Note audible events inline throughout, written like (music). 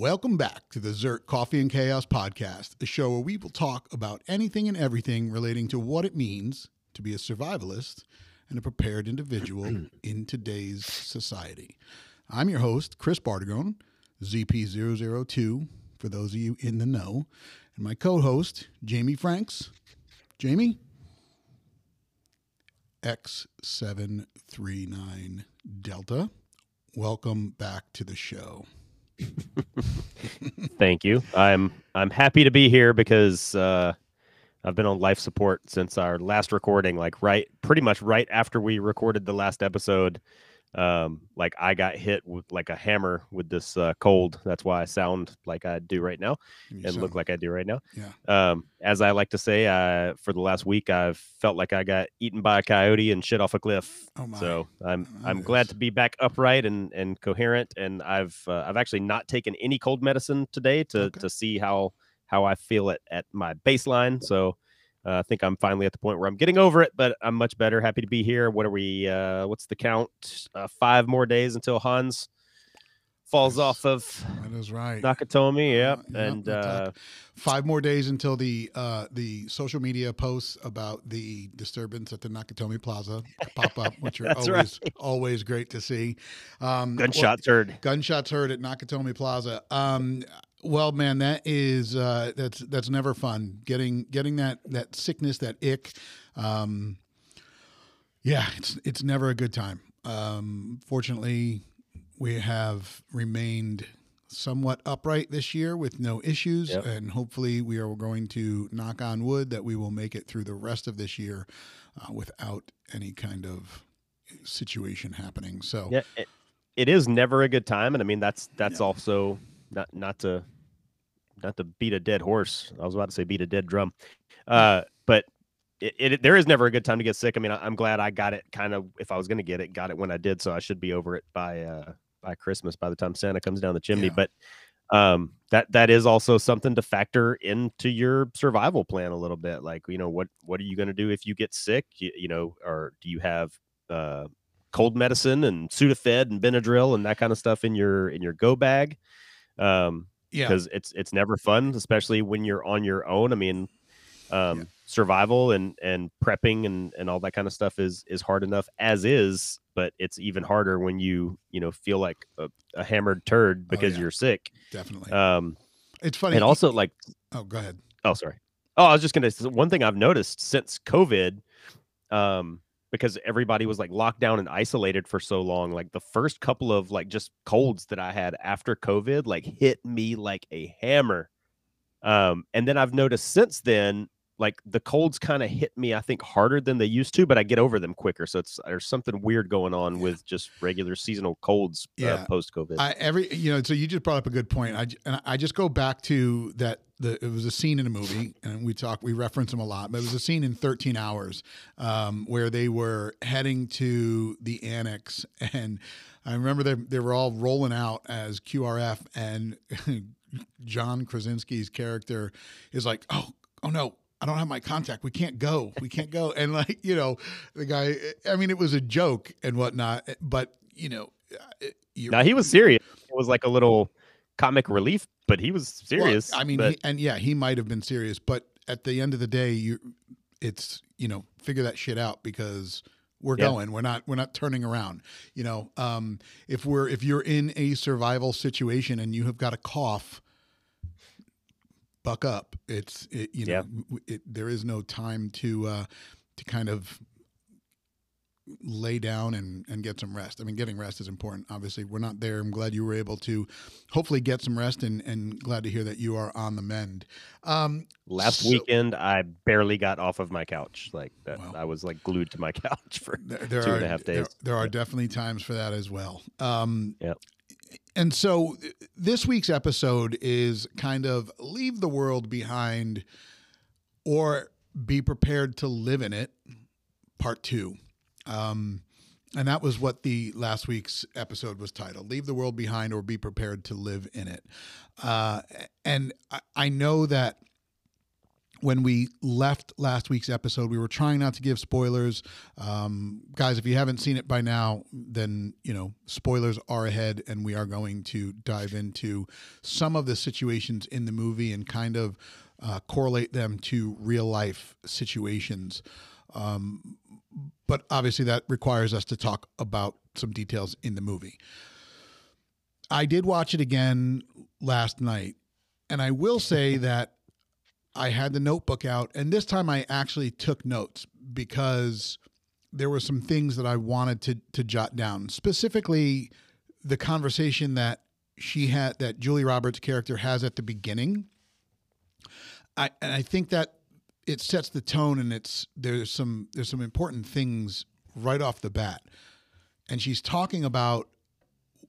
Welcome back to the Zert Coffee and Chaos podcast, a show where we will talk about anything and everything relating to what it means to be a survivalist and a prepared individual (clears throat) in today's society. I'm your host, Chris Bartagone, ZP002, for those of you in the know, and my co host, Jamie Franks. Jamie? X739 Delta. Welcome back to the show. Thank you. I'm I'm happy to be here because uh, I've been on life support since our last recording, like right, pretty much right after we recorded the last episode um like i got hit with like a hammer with this uh, cold that's why i sound like i do right now and, and look like i do right now yeah um as i like to say uh for the last week i've felt like i got eaten by a coyote and shit off a cliff oh my. so i'm oh, i'm glad to be back upright and and coherent and i've uh, i've actually not taken any cold medicine today to okay. to see how how i feel it at my baseline so uh, I think I'm finally at the point where I'm getting over it, but I'm much better. Happy to be here. What are we? Uh, what's the count? Uh, five more days until Hans falls off of that is right Nakatomi. Yep, uh, and uh, five more days until the uh, the social media posts about the disturbance at the Nakatomi Plaza pop up, which are (laughs) always right. always great to see. Um, gunshots well, heard. Gunshots heard at Nakatomi Plaza. Um, well, man, that is uh, that's that's never fun. Getting getting that that sickness, that ick. Um, yeah, it's it's never a good time. Um, fortunately, we have remained somewhat upright this year with no issues, yep. and hopefully, we are going to knock on wood that we will make it through the rest of this year uh, without any kind of situation happening. So, yeah, it, it is never a good time, and I mean that's that's yeah. also not not to not to beat a dead horse. I was about to say beat a dead drum, uh, but it, it, there is never a good time to get sick. I mean, I, am glad I got it. Kind of, if I was going to get it, got it when I did, so I should be over it by uh, by Christmas by the time Santa comes down the chimney. Yeah. But um, that that is also something to factor into your survival plan a little bit. Like, you know, what what are you going to do if you get sick? You, you know, or do you have uh, cold medicine and Sudafed and Benadryl and that kind of stuff in your in your go bag? Um, yeah, because it's it's never fun, especially when you're on your own. I mean, um, yeah. survival and and prepping and and all that kind of stuff is is hard enough as is, but it's even harder when you you know feel like a, a hammered turd oh, because oh, yeah. you're sick. Definitely. Um, it's funny, and also like, oh, go ahead. Oh, sorry. Oh, I was just gonna. One thing I've noticed since COVID, um, because everybody was like locked down and isolated for so long. Like the first couple of like just colds that I had after COVID like hit me like a hammer. Um, and then I've noticed since then, like the colds kind of hit me, I think, harder than they used to, but I get over them quicker. So it's there's something weird going on yeah. with just regular seasonal colds uh, yeah. uh, post COVID. Every you know, so you just brought up a good point. I and I just go back to that the, it was a scene in a movie, and we talk, we reference them a lot. But it was a scene in Thirteen Hours um, where they were heading to the annex, (laughs) and I remember they they were all rolling out as QRF, and (laughs) John Krasinski's character is like, "Oh, oh no, I don't have my contact. We can't go. We can't go." And like you know, the guy. I mean, it was a joke and whatnot, but you know, now he was serious. It was like a little comic relief, but he was serious. Well, I mean, but... he, and yeah, he might have been serious, but at the end of the day, you, it's you know, figure that shit out because we're yeah. going. We're not. We're not turning around. You know, um, if we're if you're in a survival situation and you have got a cough, buck up. It's it, you know, yeah. it, there is no time to uh, to kind of lay down and, and get some rest. I mean, getting rest is important. Obviously, we're not there. I'm glad you were able to hopefully get some rest and, and glad to hear that you are on the mend. Um, Last so, weekend, I barely got off of my couch. Like that, well, I was like glued to my (laughs) couch for there, there two are, and a half days. There, there are definitely times for that as well. Um, yeah. And so this week's episode is kind of leave the world behind or be prepared to live in it, part two. Um, and that was what the last week's episode was titled Leave the World Behind or Be Prepared to Live in It. Uh, and I, I know that when we left last week's episode, we were trying not to give spoilers. Um, guys, if you haven't seen it by now, then, you know, spoilers are ahead, and we are going to dive into some of the situations in the movie and kind of uh, correlate them to real life situations. Um, but obviously, that requires us to talk about some details in the movie. I did watch it again last night, and I will say (laughs) that I had the notebook out, and this time I actually took notes because there were some things that I wanted to to jot down. Specifically, the conversation that she had that Julie Roberts' character has at the beginning. I and I think that it sets the tone, and it's there's some there's some important things right off the bat, and she's talking about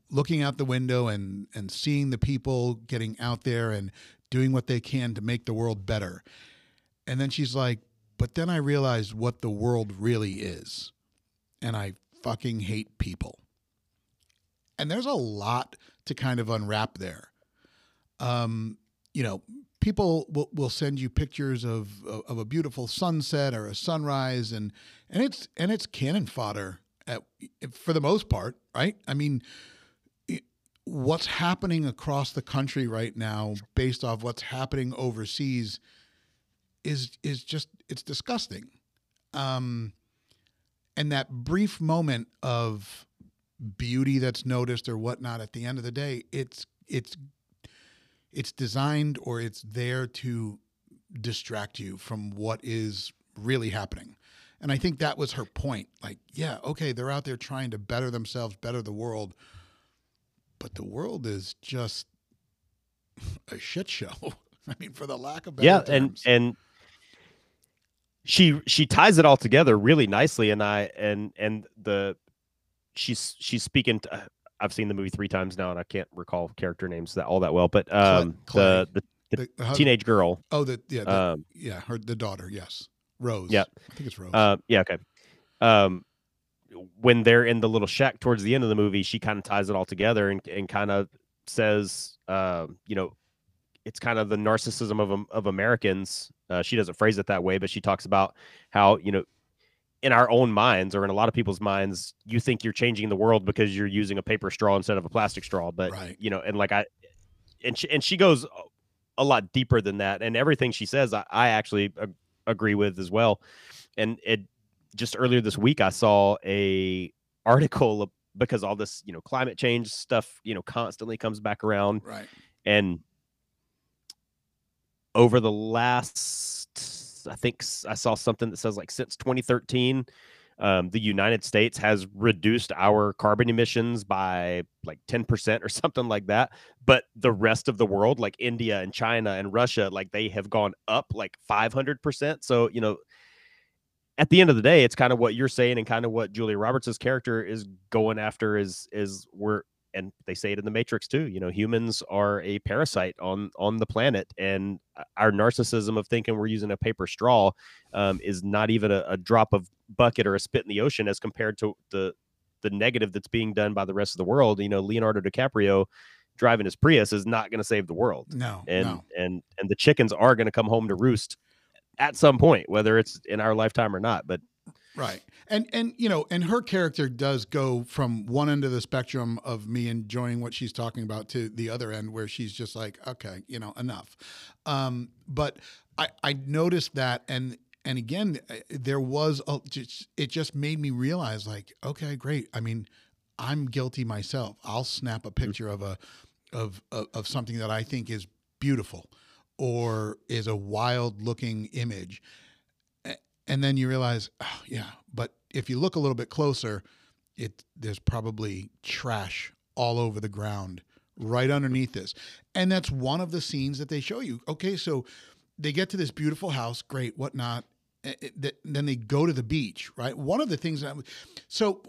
looking out the window and and seeing the people getting out there and doing what they can to make the world better. And then she's like, but then I realized what the world really is. And I fucking hate people. And there's a lot to kind of unwrap there. Um, you know, people will, will send you pictures of, of a beautiful sunset or a sunrise and and it's and it's cannon fodder at, for the most part, right? I mean, what's happening across the country right now based off what's happening overseas is is just it's disgusting. Um and that brief moment of beauty that's noticed or whatnot at the end of the day it's it's it's designed or it's there to distract you from what is really happening. And i think that was her point. Like yeah okay they're out there trying to better themselves better the world but the world is just a shit show. (laughs) I mean, for the lack of better yeah, terms. and and she she ties it all together really nicely, and I and and the she's she's speaking. To, I've seen the movie three times now, and I can't recall character names that all that well. But um, Clay. the the, The- the hus- teenage girl, oh, the yeah, the, um, yeah, her the daughter, yes, Rose. Yeah. I think it's Rose. Uh, yeah, okay. Um, when they're in the little shack towards the end of the movie, she kind of ties it all together and, and kind of says, um, you know, it's kind of the narcissism of Am- of Americans. Uh, she doesn't phrase it that way, but she talks about how you know, in our own minds or in a lot of people's minds, you think you're changing the world because you're using a paper straw instead of a plastic straw. But Right. you know, and like I, and she and she goes a lot deeper than that, and everything she says, I, I actually ag- agree with as well. And it just earlier this week I saw a article (laughs) because all this, you know, climate change stuff, you know, constantly comes back around right. and over the last I think I saw something that says like since 2013 um, the United States has reduced our carbon emissions by like 10% or (laughs) something like that. But the rest of the world, like India and China and Russia, like they have gone up like 500%. So, you know, at the end of the day, it's kind of what you're saying and kind of what Julia Roberts' character is going after is, is we're, and they say it in the Matrix too, you know, humans are a parasite on, on the planet and our narcissism of thinking we're using a paper straw um, is not even a, a drop of bucket or a spit in the ocean as compared to the the negative that's being done by the rest of the world. You know, Leonardo DiCaprio driving his Prius is not going to save the world, No, and no. and and the chickens are going to come home to roost at some point, whether it's in our lifetime or not. But Right. And and you know, and her character does go from one end of the spectrum of me enjoying what she's talking about to the other end where she's just like, okay, you know, enough. Um, but I I noticed that and and again uh, there was a, just, it just made me realize like, okay, great. I mean, I'm guilty myself. I'll snap a picture of a of, of of something that I think is beautiful or is a wild looking image and then you realize, oh, yeah, but if you look a little bit closer, it there's probably trash all over the ground right underneath this. And that's one of the scenes that they show you. Okay, so they get to this beautiful house, great, whatnot. eh, eh, th- Then they go to the beach, right? One of the things that so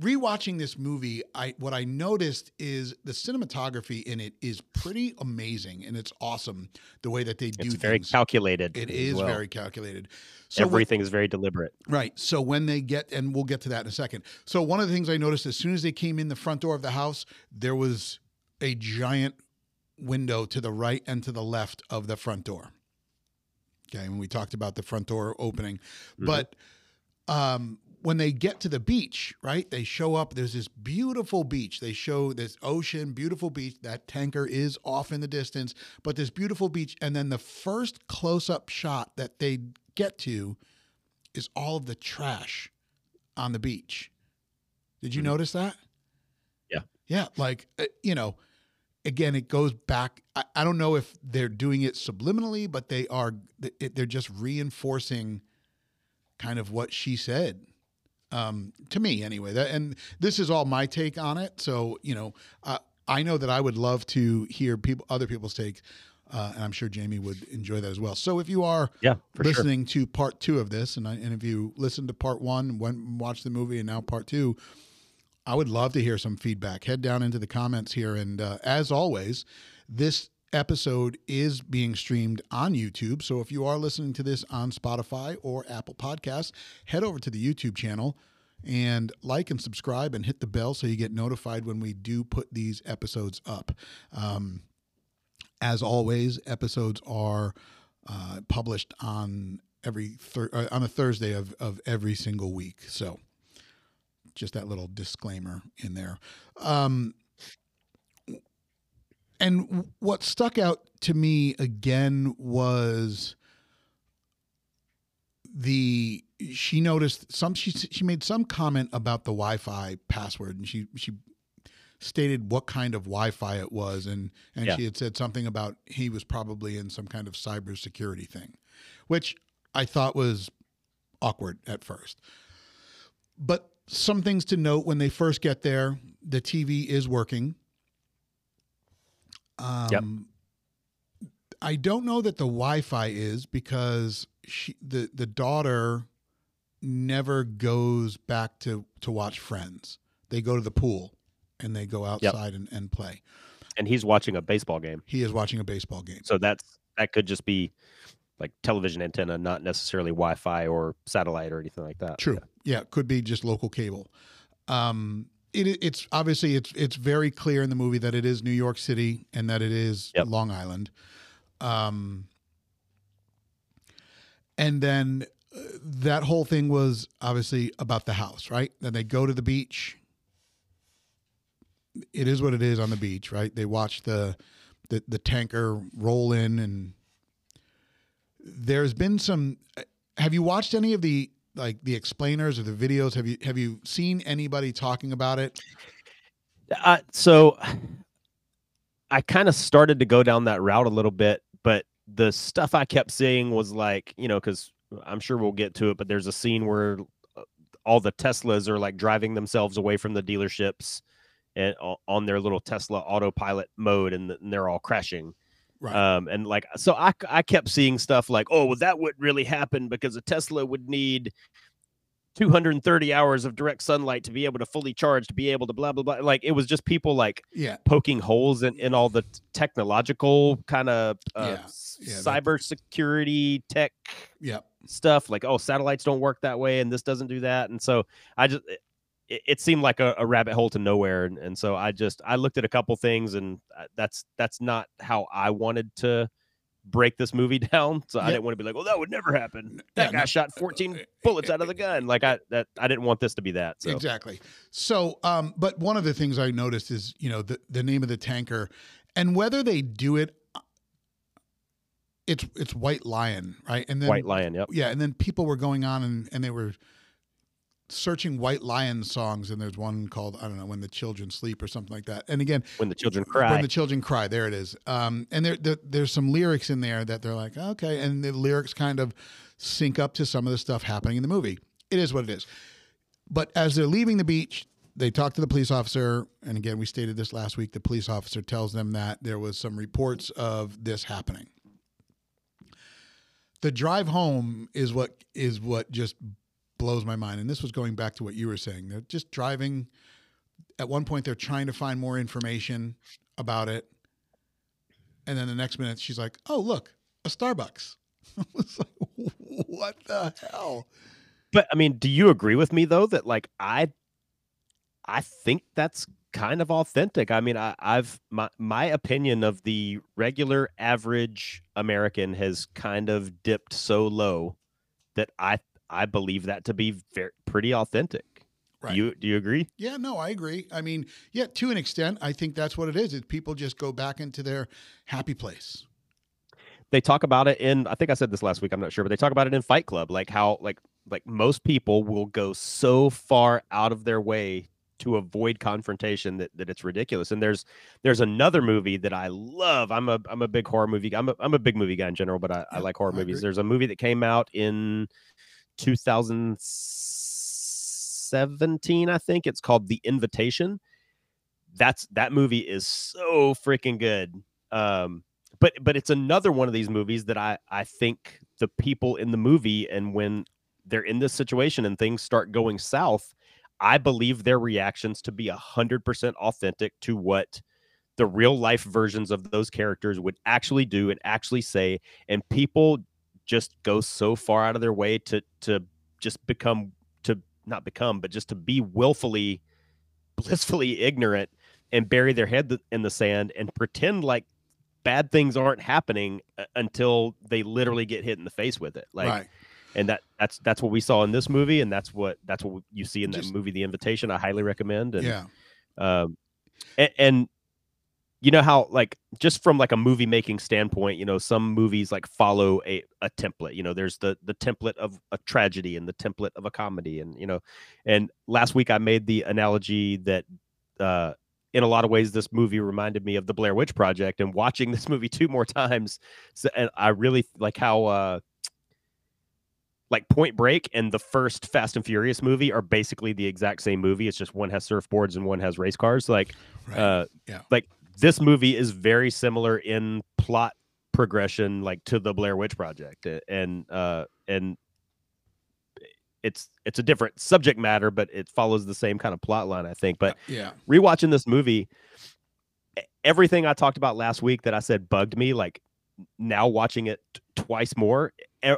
rewatching this movie, I what I noticed is the cinematography in it is pretty amazing and it's awesome the way that they do things. it's very things. calculated. It is well. very calculated. So Everything is very deliberate. Right. So when they get, and we'll get to that in a second. So one of the things I noticed as soon as they came in the front door of the house, there was a giant window to the right and to the left of the front door. Okay, and we talked about the front door opening, Mhm. but um, when they get to the beach, right? They show up. There's this beautiful beach. They show this ocean, beautiful beach. That tanker is off in the distance, but this beautiful beach. And then the first close up shot that they get to is all of the trash on the beach. Did you Mhm. notice that? Yeah. Yeah. Like, uh, you know, again, it goes back. I, I don't know if they're doing it subliminally, but they are, they're just reinforcing kind of what she said um, to me anyway. That, and this is all my take on it. So, you know, uh, I know that I would love to hear people, other people's take. Uh, and I'm sure Jamie would enjoy that as well. So if you are Yeah, for sure. listening to part two of this, and, I, and if you listened to part one, went and watched the movie, and now part two, I would love to hear some feedback. Head down into the comments here. And uh, as always, this episode is being streamed on YouTube. So if you are listening to this on Spotify or Apple Podcasts, head over to the YouTube channel and like and subscribe and hit the bell so you get notified when we do put these episodes up. Um, as always, episodes are uh, published on every thir- uh, on a Thursday of, of every single week. So just that little disclaimer in there. Um, and what stuck out to me again was the she noticed some she she made some comment about the Wi-Fi password and she she stated what kind of Wi-Fi it was and and Yeah. she had said something about he was probably in some kind of cybersecurity thing, which I thought was awkward at first. But some things to note when they first get there, the TV is working. Um, Yep. I don't know that the Wi-Fi is because she the the daughter never goes back to to watch Friends. They go to the pool and they go outside and, and play. and he's watching a baseball game. He is watching a baseball game. So that's that could just be like television antenna, not necessarily Wi-Fi or satellite or anything like that. True. Yeah, it could be just local cable. Um, it, it's obviously it's it's very clear in the movie that it is New York City and that it is Yep. Long Island. Um, and then uh, that whole thing was obviously about the house, right? Then they go to the beach. It is what it is on the beach, right? They watch the the, the tanker roll in and there's been some have you watched any of the like the explainers or the videos have you have you seen anybody talking about it Uh, so I kind of started to go down that route a little bit, but the stuff I kept seeing was like, you know, because I'm sure we'll get to it, but there's a scene where uh, all the Teslas are like driving themselves away from the dealerships and on their little Tesla autopilot mode, and they're all crashing. Right Um, and like, so I, I kept seeing stuff like, oh, well, that wouldn't really happen because a Tesla would need 230 hours of direct sunlight to be able to fully charge, to be able to blah, blah, blah. Like, it was just people like yeah poking holes in, in all the technological kind of uh, Yeah, yeah, that- cyber security tech yeah stuff like, oh, satellites don't work that way and this doesn't do that. And so I just, it, it seemed like a, a rabbit hole to nowhere. And, and so I just, I looked at a couple things and uh, that's, that's not how I wanted to break this movie (laughs) down. So I didn't want to be like, well, that would never happen. That yeah, guy no, shot 14 bullets out of the gun. Like I, that, I didn't want this to be that. So exactly so um but one of the things i noticed is you know the the name of the tanker and whether they do it uh, it's it's white lion right and then White Lion. Yep. yeah and then people were going on and and they were searching white lion songs and there's one called i don't know when the children sleep or something like that and again When the children cry. When the children cry, there it is. Um, and there, there, there's some lyrics in there that they're like, okay, and the lyrics kind of sync up to some of the stuff happening in the movie. It is what it is. But as they're leaving the beach, they talk to the police officer, and again, we stated this last week. The police officer tells them that there was some reports of this happening. The drive home is what is what just blows my mind, and this was going back to what you were saying. They're just driving at one point they're trying to find more information about it and then the next minute she's like oh look a starbucks (laughs) I was like, what the hell But I mean, do you agree with me though that like I I think that's kind of authentic. I mean, I, I've my my opinion of the regular average American has kind of dipped so low that I I believe that to be very pretty authentic. Right. Do you do you agree? Yeah, no, I agree. I mean, yeah, to an extent, I think that's what it is. Is people just go back into their happy place. They talk about it in I think I said this last week, I'm not sure, but they talk about it in Fight Club, like how like like most people will go so far out of their way to avoid confrontation that, that it's ridiculous. And there's there's another movie that I love. I'm a I'm a big horror movie. I'm a I'm a big movie guy in general, but I, I like horror I movies. agree. There's a movie that came out in 2017, I think. It's called The Invitation. That's that movie is so freaking good. Um, but but it's another one of these movies that I I think the people in the movie and when they're in this situation and things start going south, I believe their reactions to be a hundred percent authentic to what the real life versions of those characters would actually do and actually say, and people just go so far out of their way to to just become to not become, but just to be willfully, blissfully ignorant and bury their head in the sand and pretend like bad things aren't happening uh, until they literally get hit in the face with it. Like, right. and that that's that's what we saw in this movie, and that's what that's what you see in that Just- movie, The Invitation. I highly recommend. And Yeah. um, and, and you know how like just from like a movie making standpoint, you know, some movies like follow a a template. You know, there's the the template of a tragedy and the template of a comedy, and you know, and last week I made the analogy that. uh in a lot of ways, this movie reminded me of the Blair Witch Project, and watching (laughs) this movie two more times, so, and I really like how uh, like Point Break and the first Fast and Furious movie are basically the exact same movie. It's just one has surfboards and one has race cars. Like, Right. uh, Yeah. like this movie is very similar in plot progression, like to the Blair Witch Project, and uh, and it's it's a different subject matter, but it follows the same kind of plot line, I think. But yeah. rewatching this movie, everything I talked about last week that I said bugged me, like now watching it twice more,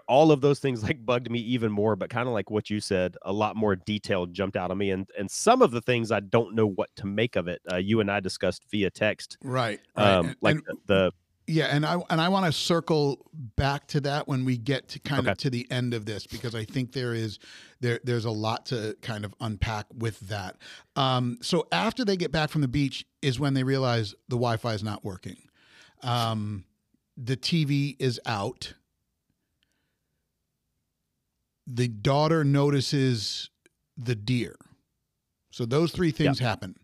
all of those things like bugged me even more. But kind of like what you said, a lot more detail jumped out of me, and and some of the things I don't know what to make of it. Uh, you and I discussed via text, Right. right. um, like and- the, the Yeah, and I and I want to circle back to that when we get to kind Okay. of to the end of this because I think there is there there's a lot to kind of unpack with that. Um, so after they get back from the beach is when they realize the Wi-Fi is not working. Um, the TV is out. The daughter notices the deer. So those three things happen.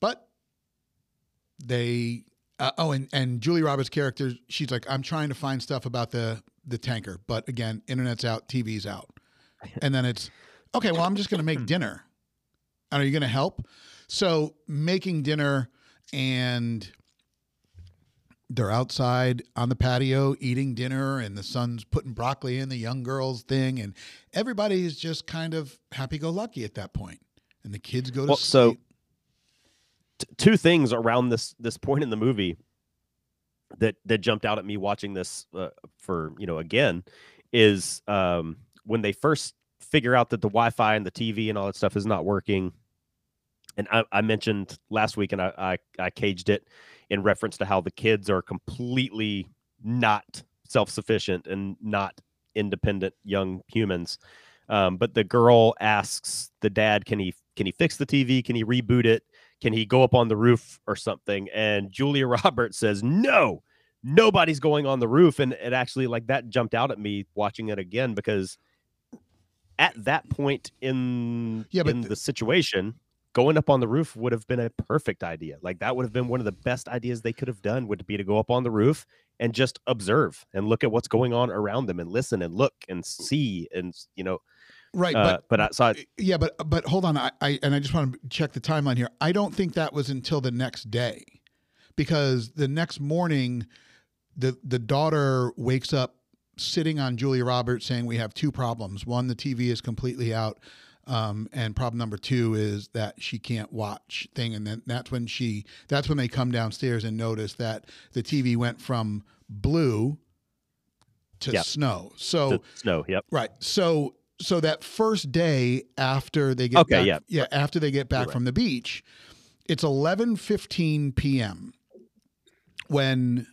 But they uh, oh, and and Julie Roberts' character, she's like, I'm trying to find stuff about the the tanker, but again, internet's out, TV's out, (laughs) and then it's okay. Well, I'm just going to make dinner. And are you going to help? So making dinner, and they're outside on the patio eating dinner, and the son's putting broccoli in the young girl's thing, and everybody is just kind of happy-go-lucky at that point, and the kids go to Well, so- t- two things around this this point in the movie that that jumped out at me watching this uh, for you know again is um when they first figure out that the Wi-Fi and the TV and all that stuff is not working. And I, I mentioned last week, and I, I I caged it in reference to how the kids are completely not self-sufficient and not independent young humans. Um, but the girl asks the dad, "Can he can he fix the TV? Can he reboot it? Can he go up on the roof or something?" And Julia (laughs) Roberts says, "No, nobody's going on the roof." And it actually like that jumped out at me watching it again because at that point in Yeah, but in th- the situation, going up on the roof would have been a perfect idea. Like that would have been one of the best ideas they could have done would be to go up on the roof and just observe and look at what's going on around them and listen and look and see and you know right, uh, but but I saw Yeah, but but hold on, I, I and I just want to check the timeline here. I don't think that was until the next day, because the next morning, the the daughter wakes up sitting on Julia Roberts saying we have two problems. One, the TV is completely out, um, and problem number two is that she can't watch thing. And then that's when she that's when they come downstairs and notice that the TV went from blue to Yep. snow. So the snow. Yep. Right. So so that first day after they get Okay, back, yeah. yeah after they get back right. from the beach, it's 11:15 p.m. when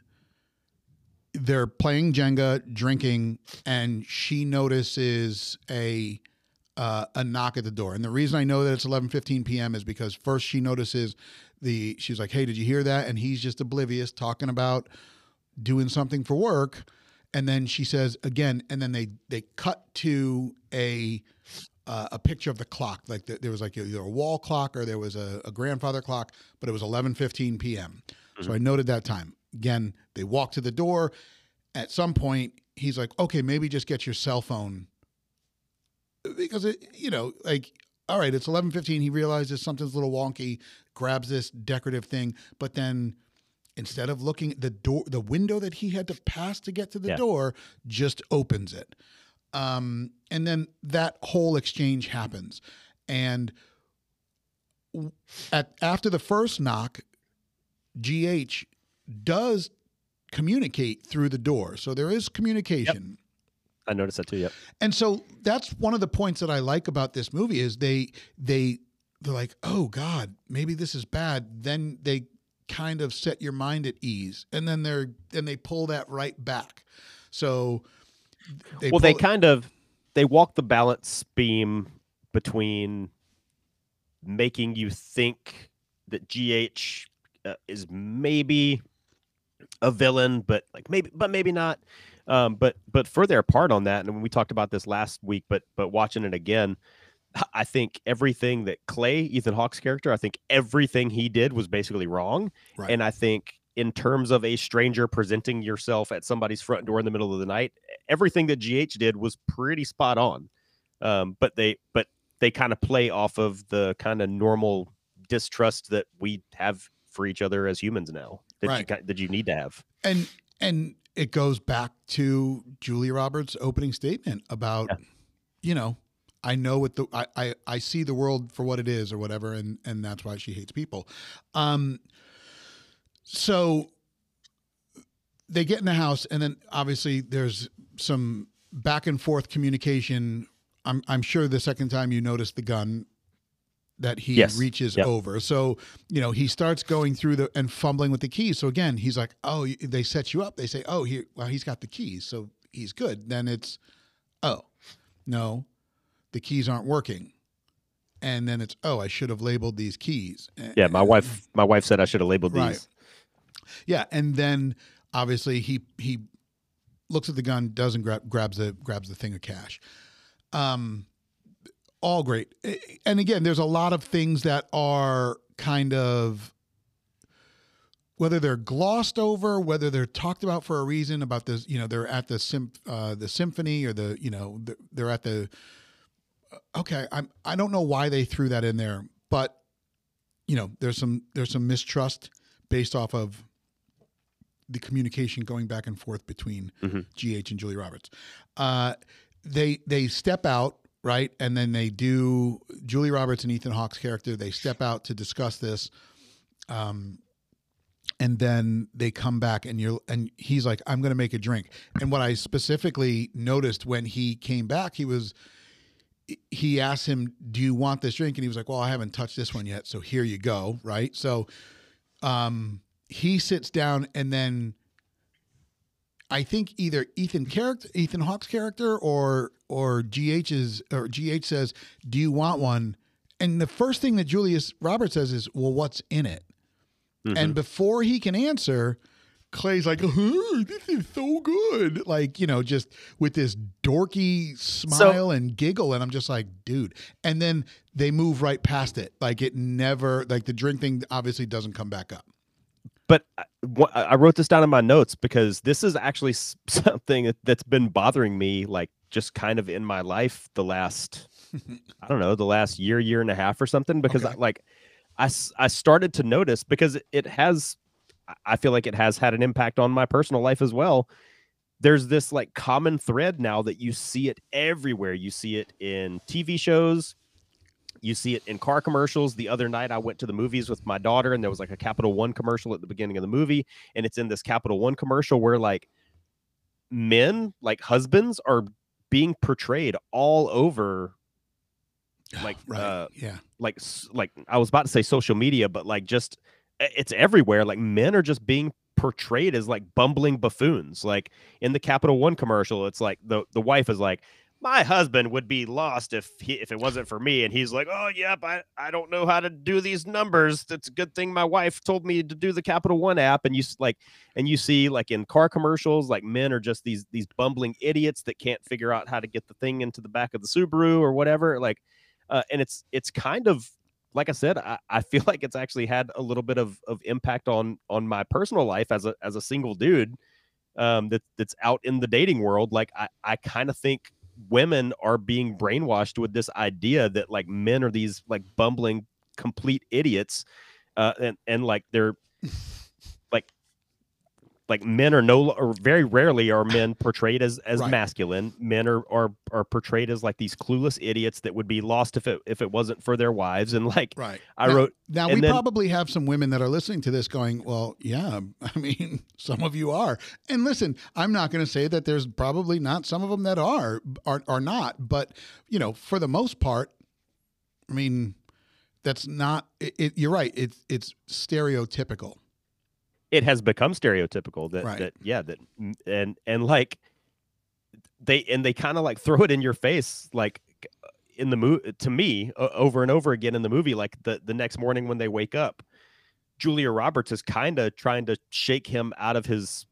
they're playing Jenga, drinking, and she notices a uh, a knock at the door. And the reason I know that it's 11:15 p.m. is because first she notices the she's like, "Hey, did you hear that?" And he's just oblivious, talking about doing something for work. And then she says again, and then they they cut to a uh, a picture of the clock. Like the, there was like either a wall clock or there was a, a grandfather clock, but it was 11:15 p.m. So I noted that time. Again, they walk to the door. At some point, he's like, "Okay, maybe just get your cell phone." Because it, you know, like, all right, it's 11:15. He realizes something's a little wonky, grabs this decorative thing, but then instead of looking at the door, the window that he had to pass to get to the Yeah. door, just opens it. Um, and then that whole exchange happens. And at after the first knock, GH does communicate through the door. So there is communication. I noticed that too. Yep. And so that's one of the points that I like about this movie is they they they're like, "Oh god, maybe this is bad." Then they kind of set your mind at ease. And then they're then they pull that right back. So they well, they pull- kind of they walk the balance beam between making you think that GH uh, is maybe a villain, but like maybe, but maybe not. Um, but but further apart on that, and when we talked about this last week, but but watching it again, I think everything that Clay, Ethan Hawke's character, I think everything he did was basically wrong. Right. And I think in terms of a stranger presenting yourself at somebody's front door in the middle of the night, everything that GH did was pretty spot on. Um, but they but they kind of play off of the kind of normal distrust that we have for each other as humans now that you Right. ki- that you need to have. and and it goes back to Julia Roberts' opening statement about Yeah. you know I know what the I, I I see the world for what it is or whatever and and that's why she hates people. Um so they get in the house and then obviously there's some back and forth communication. I'm I'm sure the second time you notice the gun that he Yes. reaches Yep. over. So, you know, he starts going through the and fumbling with the keys. So again, he's like, "Oh, they set you up." They say, "Oh, here well, he's got the keys." So he's good. Then it's, "Oh, no. The keys aren't working." And then it's, "Oh, I should have labeled these keys." Yeah, my wife my wife said I should have labeled Right. these. Yeah, and then obviously he he looks at the gun, doesn't grab grabs the grabs the thing of cash. Um, all great, and again, there's a lot of things that are kind of whether they're glossed over, whether they're talked about for a reason about this, you know, they're at the symp- uh, the symphony or the, you know, they're at the. Okay, I'm. I don't know why they threw that in there, but you know, there's some there's some mistrust based off of the communication going back and forth between Mhm. GH and Julie Roberts. Uh, they they step out right, and then they do Julie Roberts and Ethan Hawke's character. They step out to discuss this, um, and then they come back, and you're and he's like, "I'm going to make a drink." And what I specifically noticed when he came back, he was he asked him, "Do you want this drink?" And he was like, "Well, I haven't touched this one yet, so here you go." Right. So, um, he sits down, and then I think either Ethan character, Ethan Hawke's character, or or GH's or GH says, "Do you want one?" And the first thing that Julius Roberts says is, "Well, what's in it?" Mhm. And before he can answer, Clay's like, "Oh, "This is so good!" Like you know, just with this dorky smile and giggle, and I'm just like, "Dude!" And then they move right past it, like it never, like the drink thing obviously doesn't come back up. But uh, I- I I wrote this down in my notes because this is actually (laughs) something that- that's been bothering me, like just kind of in my life the last, (laughs) I don't know, the last year, year and a half or something. Because I, Okay. like, I I started to notice because it- has, I- I feel like it has had an impact on my personal life as well. There's this like common thread now that you see it everywhere. You see it in TV shows, you see it in car commercials. The other night, I went to the movies with my daughter, and there was like a Capital One commercial at the beginning of the movie, and it's in this Capital One commercial where like men, like husbands, are being portrayed all over like right. uh, yeah. like like I was about to say social media, but like just it's everywhere. Like men are just being portrayed as like bumbling buffoons. Like in the Capital One commercial, it's like the the wife is like, "My husband would be lost if he if it wasn't for me," and he's like, "Oh yep, I I don't know how to do these numbers. It's a good thing my wife told me to do the Capital One app." And you like and you see like in car commercials, like men are just these these bumbling idiots that can't figure out how to get the thing into the back of the Subaru or whatever. Like uh, and it's it's kind of like I said, I, I feel like it's actually had a little bit of, of impact on on my personal life as a as a single dude um, that that's out in the dating world. Like I I kind of think women are being brainwashed with this idea that like men are these like bumbling complete idiots, uh, and and like they're like men are no or very rarely are men portrayed as as Right. masculine men are, are are portrayed as like these clueless idiots that would be lost if it if it wasn't for their wives and like Right. i Now- wrote Now we then- probably have some women that are listening to this going, "Well, yeah, (laughs) I mean, some of you are." And listen, I'm not going to say that there's probably not some of them that are are are not, but you know, for the most part, I mean, that's not. It, it, you're right. It's it's stereotypical. It has become stereotypical that Right. that yeah that and and like they and they kind of like throw it in your face like uh, in the movie to me o- over and over again in the movie like the the next morning when they wake up julia roberts is kind of trying to shake him out of his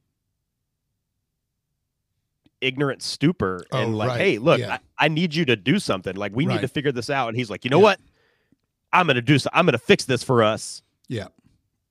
ignorant stupor Oh, and like right. hey look Yeah. I, I need you to do something like we need to figure this out and he's like you know Yeah. what i'm gonna do so i'm gonna fix this for us Yeah.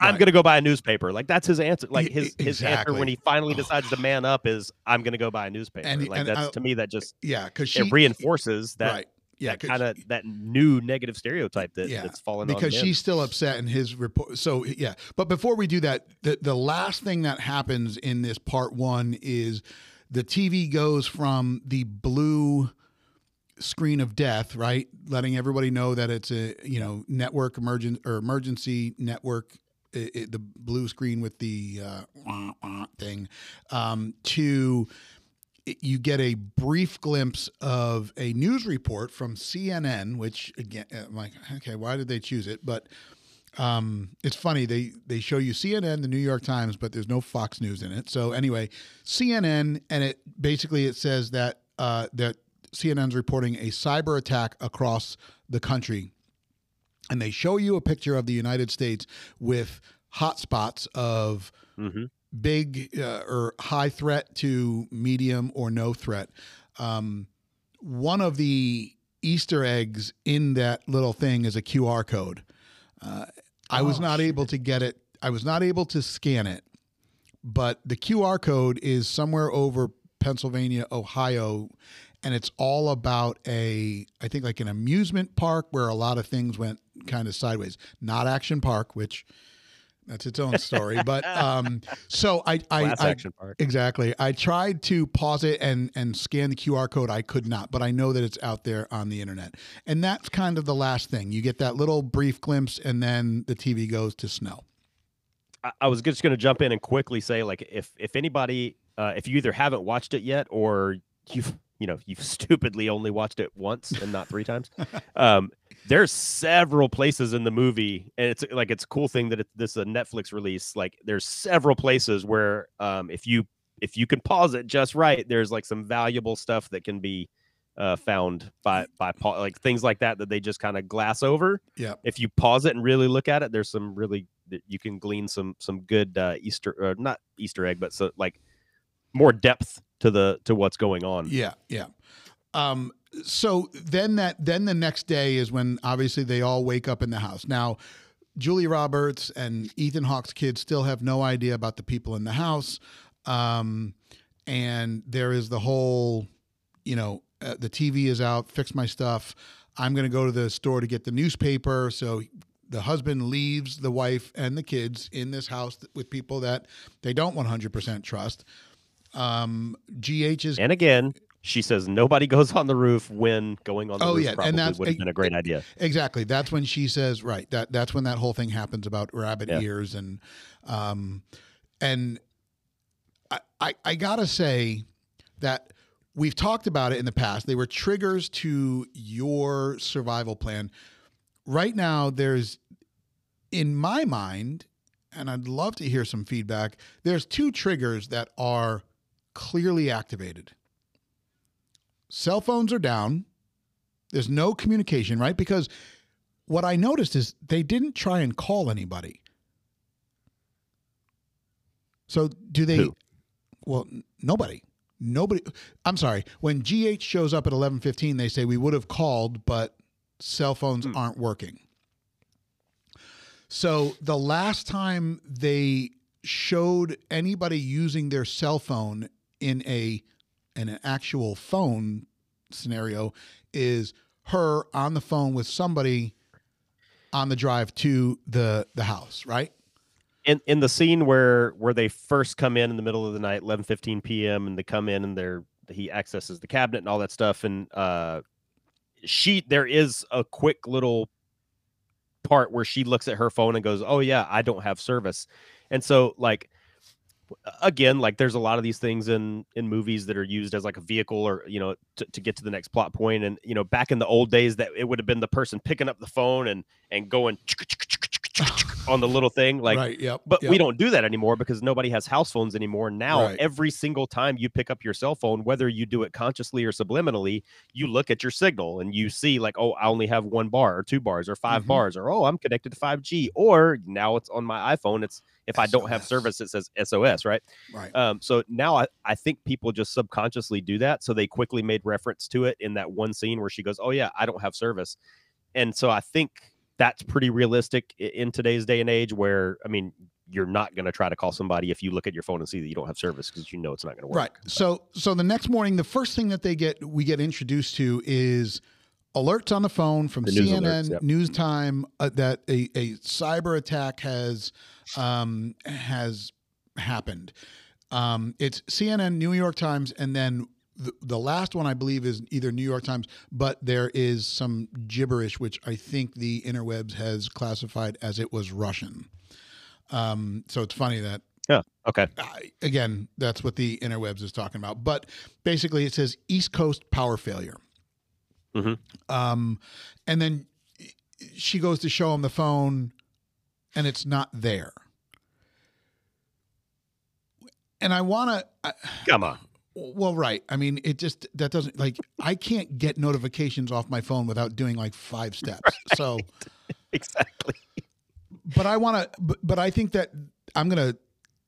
I'm Right. gonna go buy a newspaper. Like that's his answer. Like his e- his answer when he finally decides to man up is I'm gonna go buy a newspaper. And- like and that's I- to me that just Yeah, because she it reinforces that right. Yeah, kind of that new negative stereotype that, Yeah, that's fallen because she's still upset in his report. So yeah, but before we do that, the the last thing that happens in this part one is the TV goes from the blue screen of death, right, letting everybody know that it's a you know network emergent or emergency network. I i- the blue screen with the uh, wah, wah thing um, to it- you get a brief glimpse of a news report from CNN, which again, uh, I'm like, okay, why did they choose it? But um, it's funny they they show you CNN, the New York Times, but there's no Fox News in it. So anyway, CNN, and it basically it says that uh, that CNN's reporting a cyber attack across the country, and they show you a picture of the United States with hotspots of Mhm. big uh, or high threat to medium or no threat. Um, one of the Easter eggs in that little thing is a QR code. Uh, I was Oh, not able to get it. I was not able to scan it, but the QR code is somewhere over Pennsylvania, Ohio, and it's all about a I think like an amusement park where a lot of things went kind of sideways. Not Action Park, which that's its own story. (laughs) but um, so I I, Class I action park. exactly I tried to pause it and and scan the QR code. I could not, but I know that it's out there on the internet, and that's kind of the last thing. You get that little brief glimpse, and then the TV goes to snow. I, I was just going to jump in and quickly say, like, if if anybody, uh, if you either haven't watched it yet or you've you know you've (laughs) stupidly only watched it once and not three times, um, there's several places in the movie, and it's like it's a cool thing that it, this is a Netflix release. Like, there's several places where um, if you if you can pause it just right, there's like some valuable stuff that can be uh, found by by pa- like things like that that they just kind of glass over Yeah. if you pause it and really look at it, there's some really you can glean some some good uh, Easter uh, not Easter egg, but so like more depth to the to what's going on. Yeah, yeah. Um, so then that then the next day is when obviously they all wake up in the house. Now, Julie Roberts and Ethan Hawke's kids still have no idea about the people in the house, um, and there is the whole, you know, uh, the TV is out. Fix my stuff. I'm going to go to the store to get the newspaper. So the husband leaves the wife and the kids in this house with people that they don't 100% trust. Um, GH is And again, she says nobody (laughs) goes on the roof when going on the Oh, roof yeah, and probably that's- would have been a great idea. Exactly. That's when she says, right. That that's when that whole thing happens about rabbit Yeah. ears and um and I, I I gotta say that we've talked about it in the past. They were triggers to your survival plan. Right now, there's, in my mind, and I'd love to hear some feedback, there's two triggers that are clearly activated. Cell phones are down. There's no communication, right? Because what I noticed is they didn't try and call anybody. So do they? Who? Well, nobody. Nobody. I'm sorry. When GH shows up at 11:15, they say we would have called, but cell phones Hmm. aren't working. So the last time they showed anybody using their cell phone in a in an actual phone scenario is her on the phone with somebody on the drive to the the house, right? in in the scene where where they first come in in the middle of the night 11 15 p.m and they come in and they're he accesses the cabinet and all that stuff and uh she there is a quick little part where she looks at her phone and goes oh yeah i don't have service and so like again like there's a lot of these things in in movies that are used as like a vehicle or you know to, to get to the next plot point and you know back in the old days that it would have been the person picking up the phone and and going on the little thing like right. Yep. but yep. we don't do that anymore because nobody has house phones anymore. Now, Right. every single time you pick up your cell phone, whether you do it consciously or subliminally, you look at your signal and you see, like, oh, I only have one bar or two bars or 5 Mhm. bars, or oh, I'm connected to 5G. Or now it's on my iPhone. It's if I don't have service, it says SOS, right? Right. Um, so now I, I think people just subconsciously do that. So they quickly made reference to it in that one scene where she goes, Oh, yeah, I don't have service. And so I think that's pretty realistic in today's day and age where, I mean, you're not going to try to call somebody if you look at your phone and see that you don't have service because you know it's not going to work. Right. So so the next morning, the first thing that they get we get introduced to is alerts on the phone from The news CNN alerts, yep. News Time uh, that a, a cyber attack has um, has happened. Um, it's CNN, New York Times, and then the, the last one I believe is either New York Times, but there is some gibberish which I think the interwebs has classified as it was Russian. Um, so it's funny that Yeah. Okay. I- again, that's what the interwebs is talking about. But basically, it says East Coast power failure. Mhm. Um, and then she goes to show him the phone, and it's not there. And I want to. Come on. Well, right. I mean, it just that doesn't like I can't get notifications off my phone without doing like five steps. (laughs) So, Exactly. but I want to. But, but I think that I'm gonna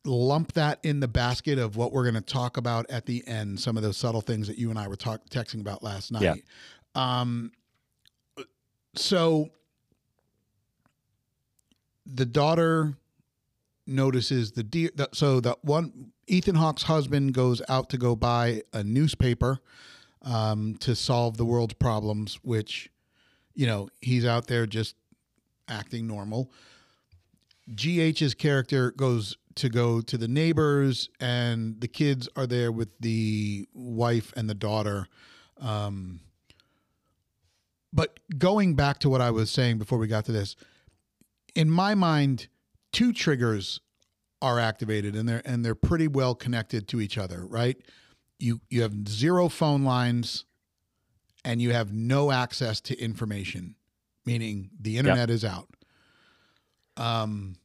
lump that in the basket of what we're going to talk about at the end. Some of those subtle things that you and I were talk, texting about last night. Yeah. Um. So the daughter notices the deer. The, so that one Ethan Hawke's husband goes out to go buy a newspaper um, to solve the world's problems, which you know he's out there just acting normal. GH's character goes to go to the neighbors, and the kids are there with the wife and the daughter. Um, but going back to what I was saying before we got to this, in my mind, two triggers are activated, and they're and they're pretty well connected to each other, right? You you have zero phone lines, and you have no access to information, meaning the internet is out. Um,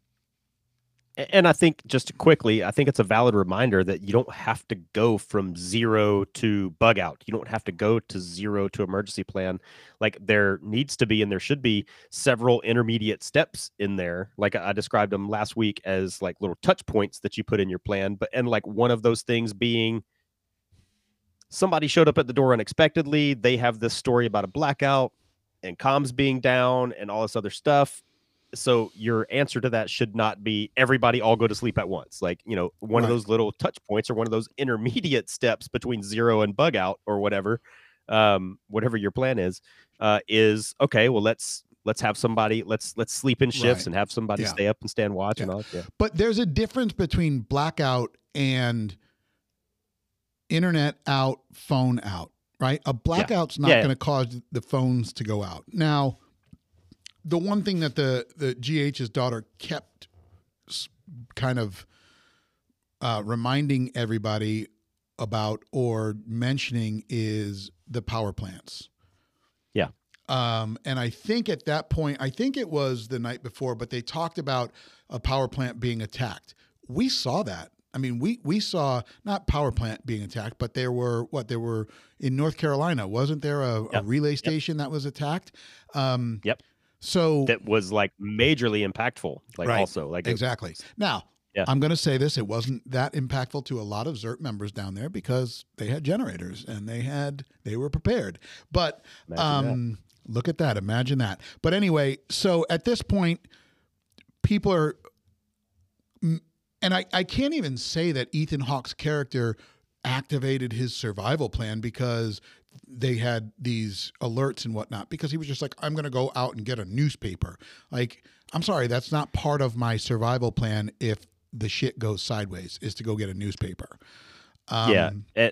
And I think just quickly, I think it's a valid reminder that you don't have to go from zero to bug out. You don't have to go to zero to emergency plan. Like there needs to be, and there should be several intermediate steps in there. Like I described them last week as like little touch points that you put in your plan. But and like one of those things being somebody showed up at the door unexpectedly. They have this story about a blackout and comms being down and all this other stuff so your answer to that should not be everybody all go to sleep at once like you know one of those little touch points or one of those intermediate (laughs) steps between zero and bug out or whatever um whatever your plan is uh is okay well let's let's have somebody let's let's sleep in shifts Right. and have somebody Yeah. stay up and stand watch and Yeah. all yeah But there's a difference between blackout and internet out, phone out, right? A blackout's not going to cause the phones to go out. Now, the one thing that the the GH's daughter kept kind of uh, reminding everybody about or mentioning is the power plants. Yeah. Um, and I think at that point, I think it was the night before, but they talked about a power plant being attacked. We saw that. I mean, we we saw not power plant being attacked, but there were what there were in North Carolina. Wasn't there a, Yep. a relay station that was attacked? Um, Yep. So that was like majorly impactful. Like Right. also like it- Exactly. Now, Yeah. I'm going to say this: it wasn't that impactful to a lot of ZERT members down there because they had generators and they had they were prepared. But um, look at that! Imagine that. But anyway, so at this point, people are, and I I can't even say that Ethan Hawke's character activated his survival plan because they had these alerts and whatnot because he was just like i'm going to go out and get a newspaper like i'm sorry that's not part of my survival plan if the shit goes sideways is to go get a newspaper um, yeah. Wh-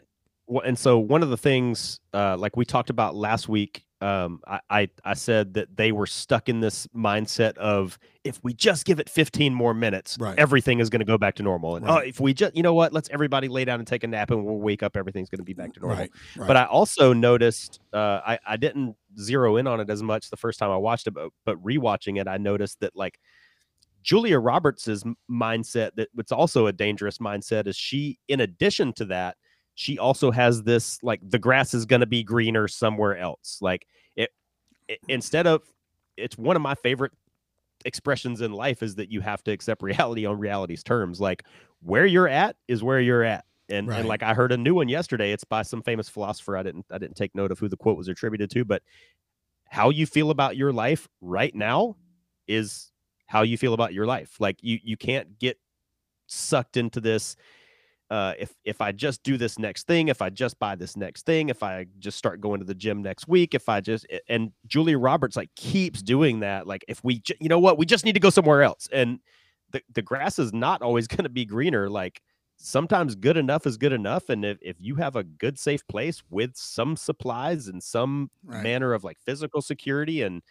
and so one of the things, uh, like we talked about last week, um, I, I I said that they were stuck in this mindset of if we just give it 15 more minutes, Right. everything is going to go back to normal. And oh, Right. if we just, you know what, let's everybody lay down and take a nap, and we'll wake up, everything's going to be back to normal. right. But I also noticed, uh, I I didn't zero in on it as much the first time I watched it, but but rewatching it, I noticed that like Julia Roberts's mindset that it's also a dangerous mindset is she, in addition to that, she also has this like the grass is going to be greener somewhere else. Like it, it instead of it's one of my favorite expressions in life is that you have to accept reality on reality's terms. Like where you're at is where you're at. And, Right. and like I heard a new one yesterday. It's by some famous philosopher. I didn't I didn't take note of who the quote was attributed to, but how you feel about your life right now is how you feel about your life. Like you you can't get sucked into this uh if if I just do this next thing, if I just buy this next thing, if I just start going to the gym next week, if I just and Julia Roberts like keeps doing that like if we you know what, we just need to go somewhere else. And the the grass is not always (laughs) going to be greener like sometimes good enough is good enough and if, if you have a good safe place with some supplies and some Right. manner of like physical security and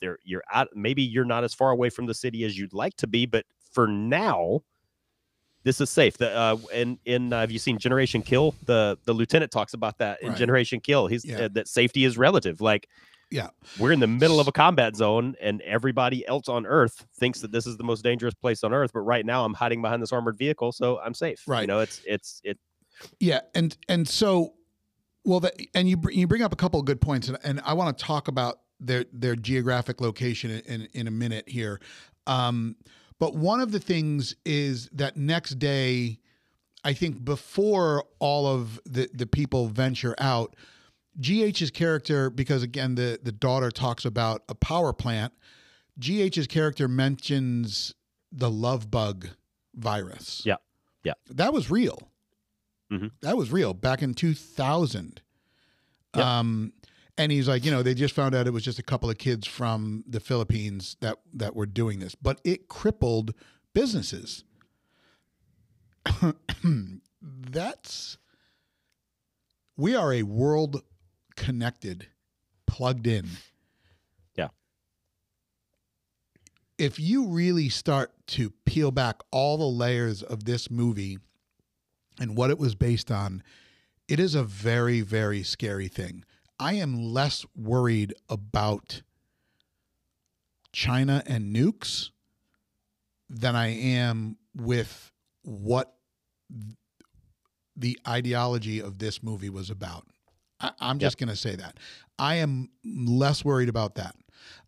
there you're out maybe you're not as far away from the city as you'd like to be but for now this is safe the uh in in uh, have you seen generation kill the the lieutenant talks about that in Right. generation kill he's Yeah. uh, that safety is relative like Yeah. we're in the middle of a combat zone and everybody else on earth thinks that this is the most dangerous place on earth but right now i'm hiding behind this armored vehicle so i'm safe Right. you know it's it's it Yeah, and and so, well, that and you br- you bring up a couple of good points, and, and I want to talk about their their geographic location in in, in a minute here. Um, but one of the things is that next day, I think before all of the the people venture out, GH's character, because again the the daughter talks about a power plant. GH's character mentions the love bug virus. Yeah. Yeah. That was real. Mhm. That was real back in 2000. Yep. Um, and he's like, you know, they just found out it was just a couple of kids from the Philippines that that were doing this, but it crippled businesses. (coughs) That's we are a world connected, plugged in. Yeah. If you really start to peel back all the layers of this movie and what it was based on, it is a very, very scary thing. I am less worried about China and nukes than I am with what the ideology of this movie was about. I, I'm just going to say that. I am less worried about that,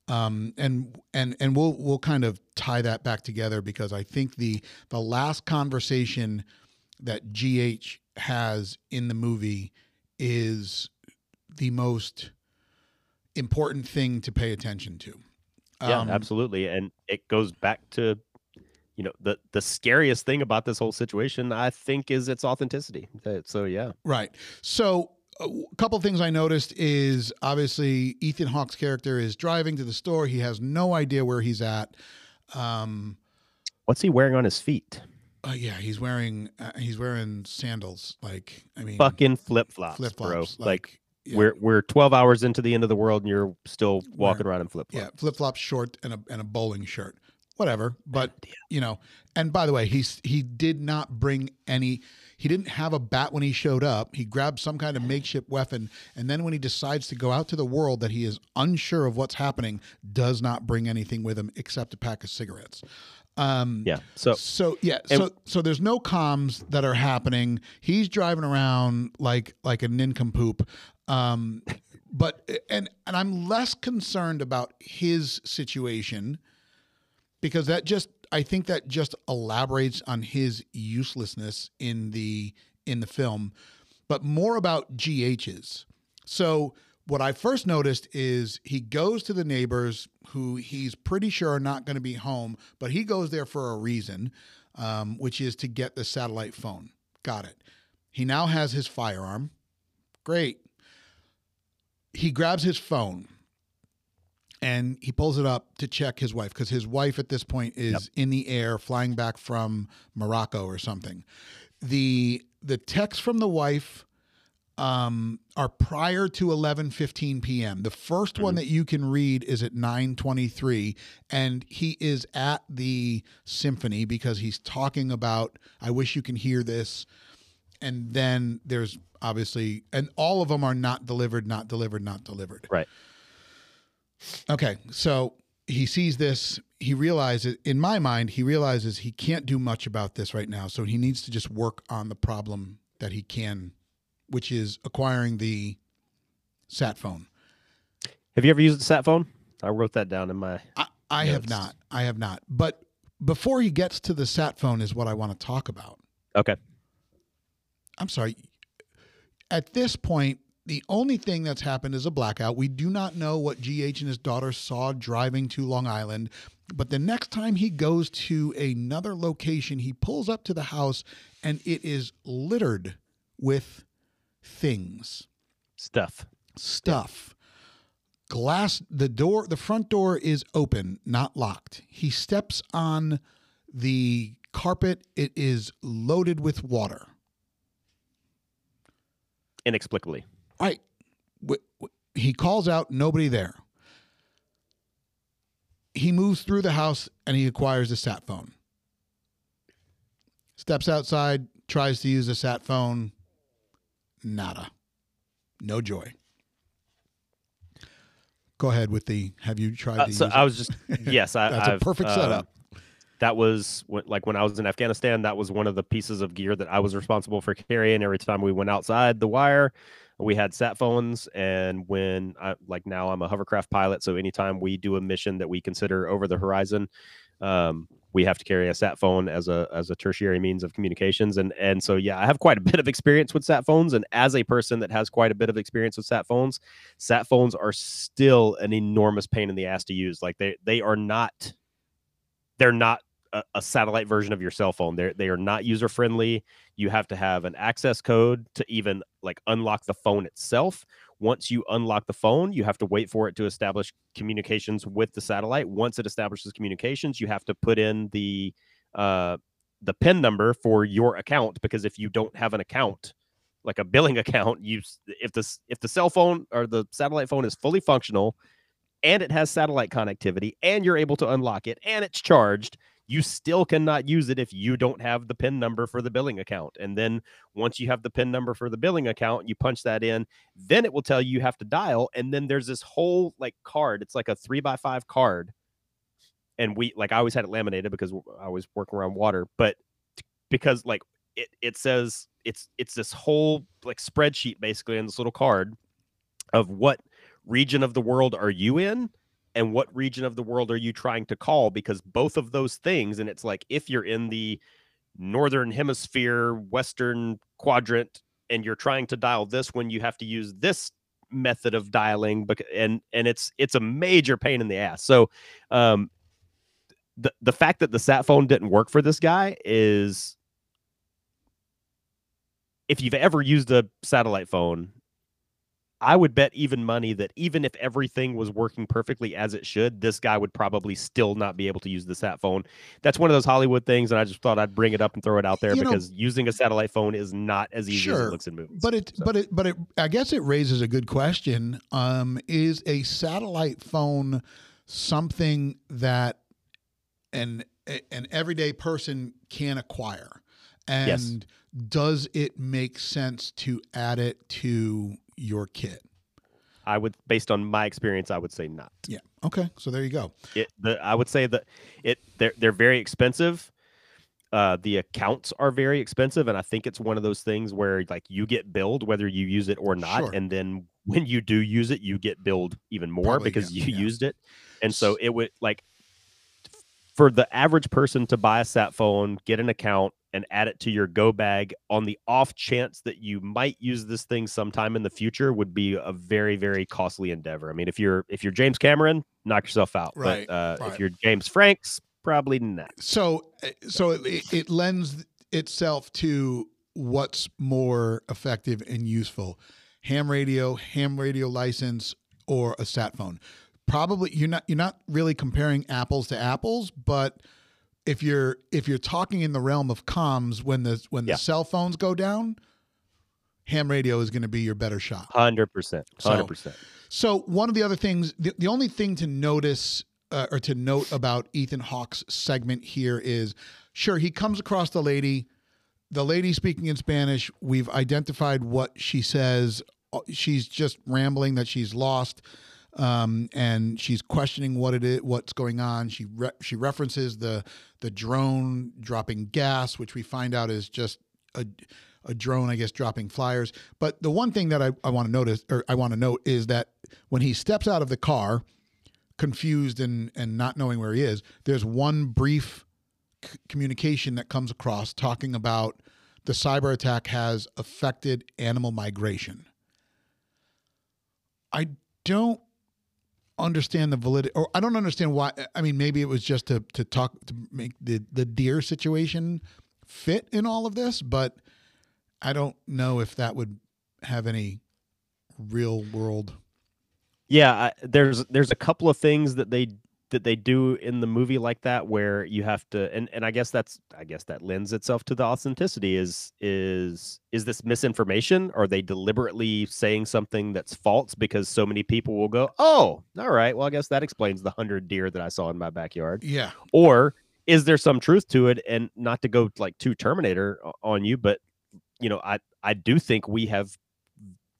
um, and and and we'll we'll kind of tie that back together because I think the the last conversation that GH has in the movie is the most important thing to pay attention to. yeah Um, absolutely and it goes back to you know the the scariest thing about this whole situation i think is its authenticity Uh, so yeah Right. So a couple things I noticed is obviously Ethan Hawke's character is driving to the store. He has no idea where he's at. Um, what's he wearing on his feet uh, yeah, he's wearing uh, he's wearing sandals. Like I mean, fucking flip-flops, flip bro flops. like, yeah, we're we're 12 hours into the end of the world and you're still walking around in flip-flops yeah, flip flops, short, and a and a bowling shirt. Whatever. But you know, and by the way, he's he did not bring any. He didn't have a bat when he showed up. He grabbed some kind of makeshift weapon, and then when he decides to go out to the world that he is unsure of what's happening, does not bring anything with him except a pack of cigarettes. Um, yeah. So so yeah. So so there's no comms that are happening. He's driving around like like a nincompoop. Um, but and and I'm less concerned about his situation because that just I think that just elaborates on his uselessness in the in the film, but more about GH's. So what I first noticed is he goes to the neighbors who he's pretty sure are not going to be home, but he goes there for a reason, um, which is to get the satellite phone. Got it. He now has his firearm. Great. He grabs his phone and he pulls it up to check his wife because his wife at this point is Yep. in the air flying back from Morocco or something. The the text from the wife um, are prior to 11:15 p.m. The 1st one that you can read is at 9:23 and he is at the symphony because he's talking about I wish you can hear this and then there's obviously and all of them are not delivered not delivered not delivered. right. Okay, so he sees this. He realizes, in my mind, he realizes he can't do much about this right now. So he needs to just work on the problem that he can, which is acquiring the sat phone. Have you ever used the sat phone? I wrote that down in my. I, I have not. I have not. But before he gets to the sat phone, is what I want to talk about. Okay. I'm sorry. At this point, the only thing that's happened is a blackout. We do not know what GH and his daughter saw driving to Long Island. But the next time he goes to another location, he pulls up to the house and it is littered with things, Stuff. stuff. Glass, the door, the front door is open, not locked. He steps on the carpet, it is loaded with water. Inexplicably. Right. W- w- He calls out, nobody there. He moves through the house and he acquires a sat phone. Steps outside, tries to use a sat phone. Nada. No joy. Go ahead with the have you tried Uh, to so I was just (laughs) yes. I, That's a I've, perfect uh, setup. That was like when I was in Afghanistan. That was one of the pieces of gear that I was responsible for carrying every time we went outside the wire. We had sat phones, and when I like now I'm a hovercraft pilot, so anytime we do a mission that we consider over the horizon, um, we have to carry a sat phone as a as a tertiary means of communications. And and so yeah, I have quite a bit of experience with sat phones, and as a person that has quite a bit of experience with sat phones, sat phones are still an enormous pain in the ass to use. Like they they are not they're not a, a satellite version of your cell phone. They're they are not user friendly. You have to have an access code to even like unlock the phone itself. Once you unlock the phone, you have to wait for it to establish communications with the satellite. Once it establishes communications, you have to put in the uh, the PIN number for your account because if you don't have an account, like a billing (laughs) account, you if this if the cell phone or the satellite phone is fully functional and it has satellite connectivity and you're able to unlock it and it's charged, you still cannot use it if you don't have the PIN number for the billing account. And then once you have the PIN number for the billing account, you punch that in, then it will tell you you have to dial. And then there's this whole like card. It's like a three by five card. And we like I always had it laminated because I was working around water, but because like it it says it's it's this whole like spreadsheet basically on this little card of what region of the world are you in and what region of the world are you trying to call? Because both of those things and it's like if you're in the northern hemisphere western quadrant and you're trying to dial this when you have to use this method of dialing and and it's it's a major pain in the ass. So um the the fact that the sat phone didn't work for this guy is if you've ever used a satellite phone I would bet even money that even if everything was working perfectly as it should, this guy would probably still not be able to use the sat phone. That's one of those Hollywood things, and I just thought I'd bring it up and throw it out there You know- because using a satellite phone is not as easy as Sure, it looks in movies. But it, So- but it, but it. I guess it raises a good question. Um, is a satellite phone something that an an everyday person can acquire? And Yes. does it make sense to add it to your kit? I would, based on my experience, I would say not. Yeah. Okay. So there you go. It, the, I would say that it they're they're very expensive. Uh, the accounts are very expensive, and I think it's one of those things where like you get billed whether you use it or not, Sure. and then when you do use it, you get billed even more Probably, because yeah, you yeah. used it, and so it would like for the average person to buy a sat phone, get an account, and add it to your go bag on the off chance that you might use this thing sometime in the future would be a very very costly endeavor. I mean, if you're if you're James Cameron, knock yourself out. Right, But uh, right. if you're James Franks, probably not. So, uh, so it, it lends itself to what's more effective and useful: ham radio, ham radio license, or a sat phone. Probably you're not you're not really comparing apples to apples, but if you're if you're talking in the realm of comms, when the when Yeah. the cell phones go down, ham radio is going to be your better shot. Hundred percent. So- Hundred percent. So one of the other things, the, the only thing to notice uh, or to note about Ethan Hawke's segment here is, sure, he comes across the lady, the lady speaking in Spanish. We've identified what she says. Uh, She's just rambling that she's lost, um, and she's questioning what it is, what's going on. She re- she references the the drone dropping gas, which we find out is just a a drone, I guess, dropping flyers. But the one thing that I, I want to notice or I want to note is that when he steps out of the car, confused and and not knowing where he is, there's one brief c- communication that comes across talking about the cyber attack has affected animal migration. I don't understand the validity or I don't understand why I mean maybe it was just to to talk to make the the deer situation fit in all of this, but I don't know if that would have any real world. Yeah, I, there's there's a couple of things that they that they do in the movie like that where you have to and and I guess that's I guess that lends itself to the authenticity is is is this misinformation? Are they deliberately saying something that's false because so many people will go oh all right well I guess that explains the 100 deer that I saw in my backyard. Yeah. or is there some truth to it? And not to go like too terminator on you but you know i i do think we have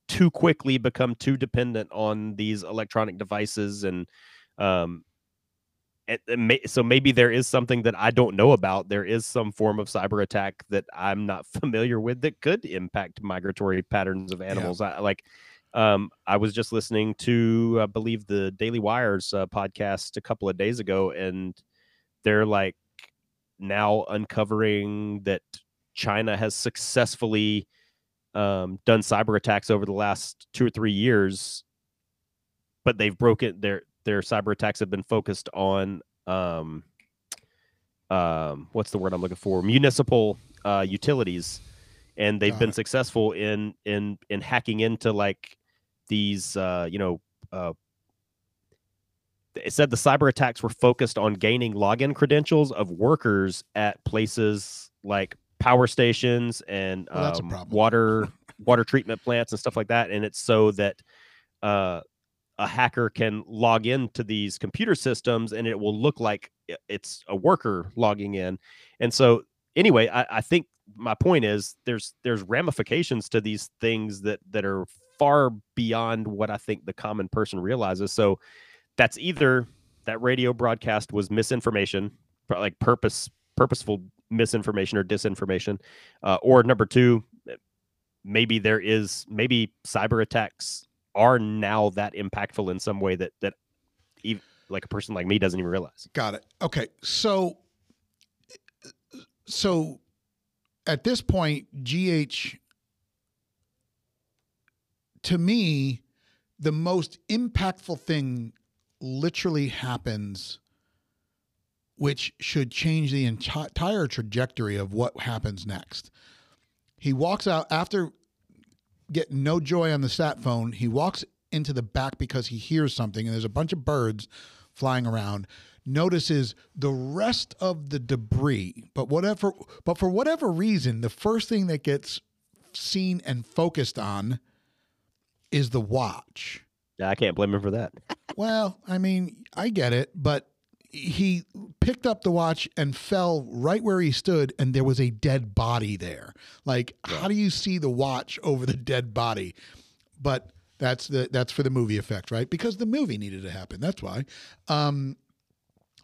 too quickly become too dependent on these electronic devices and um may, so maybe there is something that i don't know about. There is some form of cyber attack that i'm not (laughs) familiar with that could impact migratory patterns of animals. I, like um, I was just listening to, I believe, the Daily Wire's uh, podcast a couple of days ago, and they're like now uncovering that China has successfully um, done cyber attacks over the last two or three years, but they've broken their their cyber attacks have been focused on um, um, what's the word I'm looking for? Municipal uh, utilities, and they've Got been it. successful in in in hacking into like these uh, you know uh, it said the cyber attacks were focused on gaining login credentials of workers at places like power stations and Well, um, water (laughs) water treatment plants and stuff like that and it's so that uh, a hacker can log into these computer systems and it will look like it's a worker logging in. And so anyway I, I think my point is there's there's ramifications to these things that that are far beyond what i think the common person realizes. So that's either that radio broadcast was misinformation like purpose purposeful misinformation or disinformation uh, or number two maybe there is maybe cyber attacks are now that impactful in some way that that even like a person like me doesn't even realize Got it. Okay. So, so at this point, GH, to me, the most impactful thing literally happens, which should change the entire trajectory of what happens next. He walks out after getting no joy on the sat phone. He walks into the back because he hears something, and there's a bunch of birds flying around. Notices the rest of the debris, but whatever, but for whatever reason, the first thing that gets seen and focused on is the watch. yeah i can't blame him for that Well, I mean, I get it, but he picked up the watch and fell right where he stood and there was a dead body there. Like yeah. how do you see the watch over the dead body? But that's the that's for the movie effect right? Because the movie needed to happen that's why. Um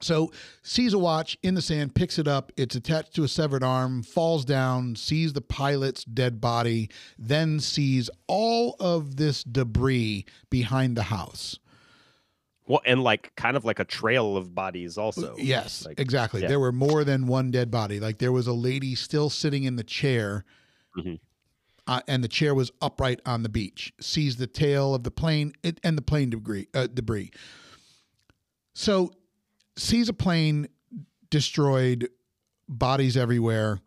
so sees a watch in the sand picks it up it's attached to a severed arm falls down sees the pilot's dead body then sees all of this debris behind the house well, and like kind of like a trail of bodies, also. Yes, like, exactly. Yeah. There were more than one dead body. Like there was a lady still sitting in the chair, mm-hmm. uh, and the chair was upright on the beach. Sees the tail of the plane it, and the plane debris. Uh, debris. So, sees a plane destroyed, bodies everywhere,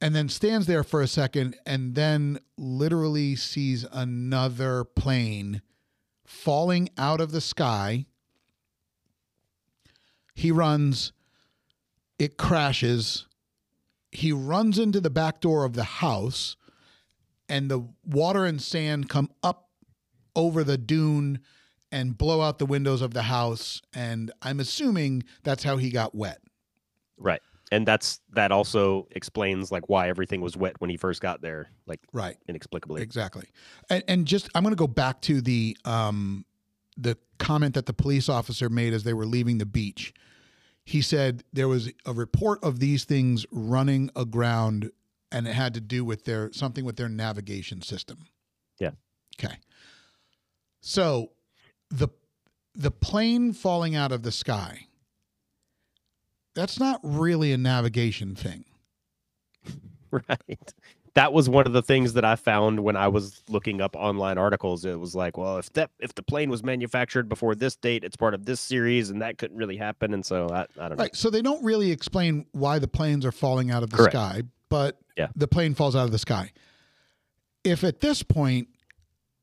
and then stands there for a second, and then literally sees another plane falling out of the sky. He runs, it crashes. He runs into the back door of the house, and the water and sand come up over the dune and blow out the windows of the house. And I'm assuming that's how he got wet. Right and that's that also explains like why everything was wet when he first got there like right. inexplicably. Exactly. And, and just i'm going to go back to the um the comment that the police officer made as they were leaving the beach. He said there was a report of these things running aground and it had to do with their something with their navigation system. Yeah. Okay. So the the plane falling out of the sky that's not really a navigation thing. (laughs) right. That was one of the things that I found when I was looking up online articles. It was like, well, if that if the plane was manufactured before this date, it's part of this series, and that couldn't really happen. And so I, I don't know. Right. So they don't really explain why the planes are falling out of the Correct. sky, but yeah. the plane falls out of the sky. If at this point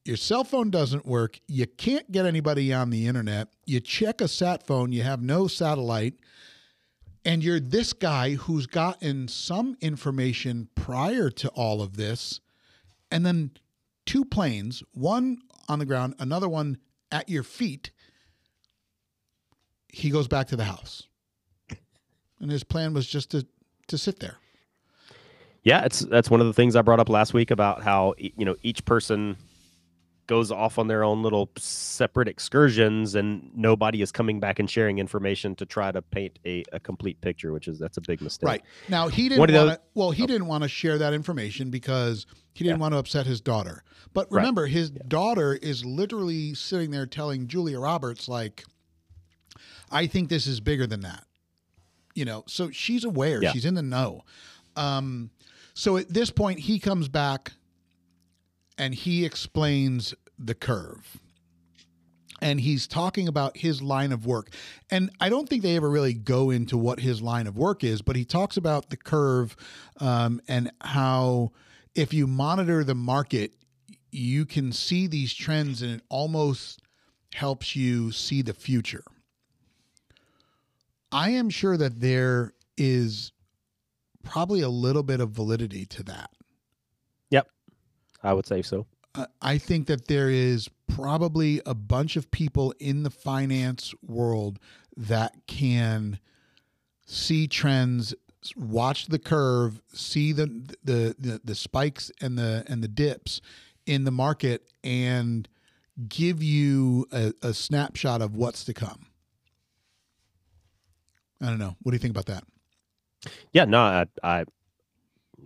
your cell phone doesn't work, you can't get anybody on the internet, you check a sat phone, you have no satellite, and you're this guy who's gotten some information prior to all of this, and then two planes, one on the ground, another one at your feet. He goes back to the house, and his plan was just to to sit there. Yeah, it's that's one of the things I brought up last week about how you know each person goes off on their own little separate excursions and nobody is coming back and sharing information to try to paint a, a complete picture which is that's a big mistake right now he didn't want to well he oh. didn't want to share that information because he didn't yeah. want to upset his daughter but remember right. his yeah. daughter is literally sitting there telling julia roberts like i think this is bigger than that you know so she's aware yeah. she's in the know um, so at this point he comes back and he explains the curve and he's talking about his line of work. And I don't think they ever really go into what his line of work is, but he talks about the curve um, and how if you monitor the market, you can see these trends and it almost helps you see the future. I am sure that there is probably a little bit of validity to that. I would say so. I think that there is probably a bunch of people in the finance world that can see trends, watch the curve, see the the the, the spikes and the and the dips in the market, and give you a, a snapshot of what's to come. I don't know. What do you think about that? Yeah, no, I, I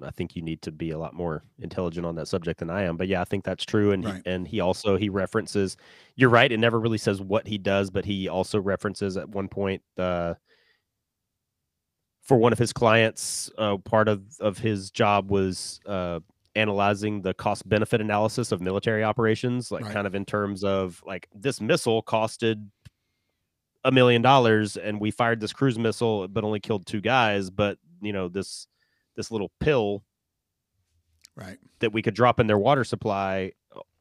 I think you need to be a lot more intelligent on that subject than I am. But yeah, I think that's true. And right. he, and he also he references. You're right. It never really says what he does, but he also references at one point uh, for one of his clients. Uh, part of of his job was uh, analyzing the cost benefit analysis of military operations, like right. kind of in terms of like this missile costed a million dollars and we fired this cruise missile but only killed two guys but you know this this little pill right. that we could drop in their water supply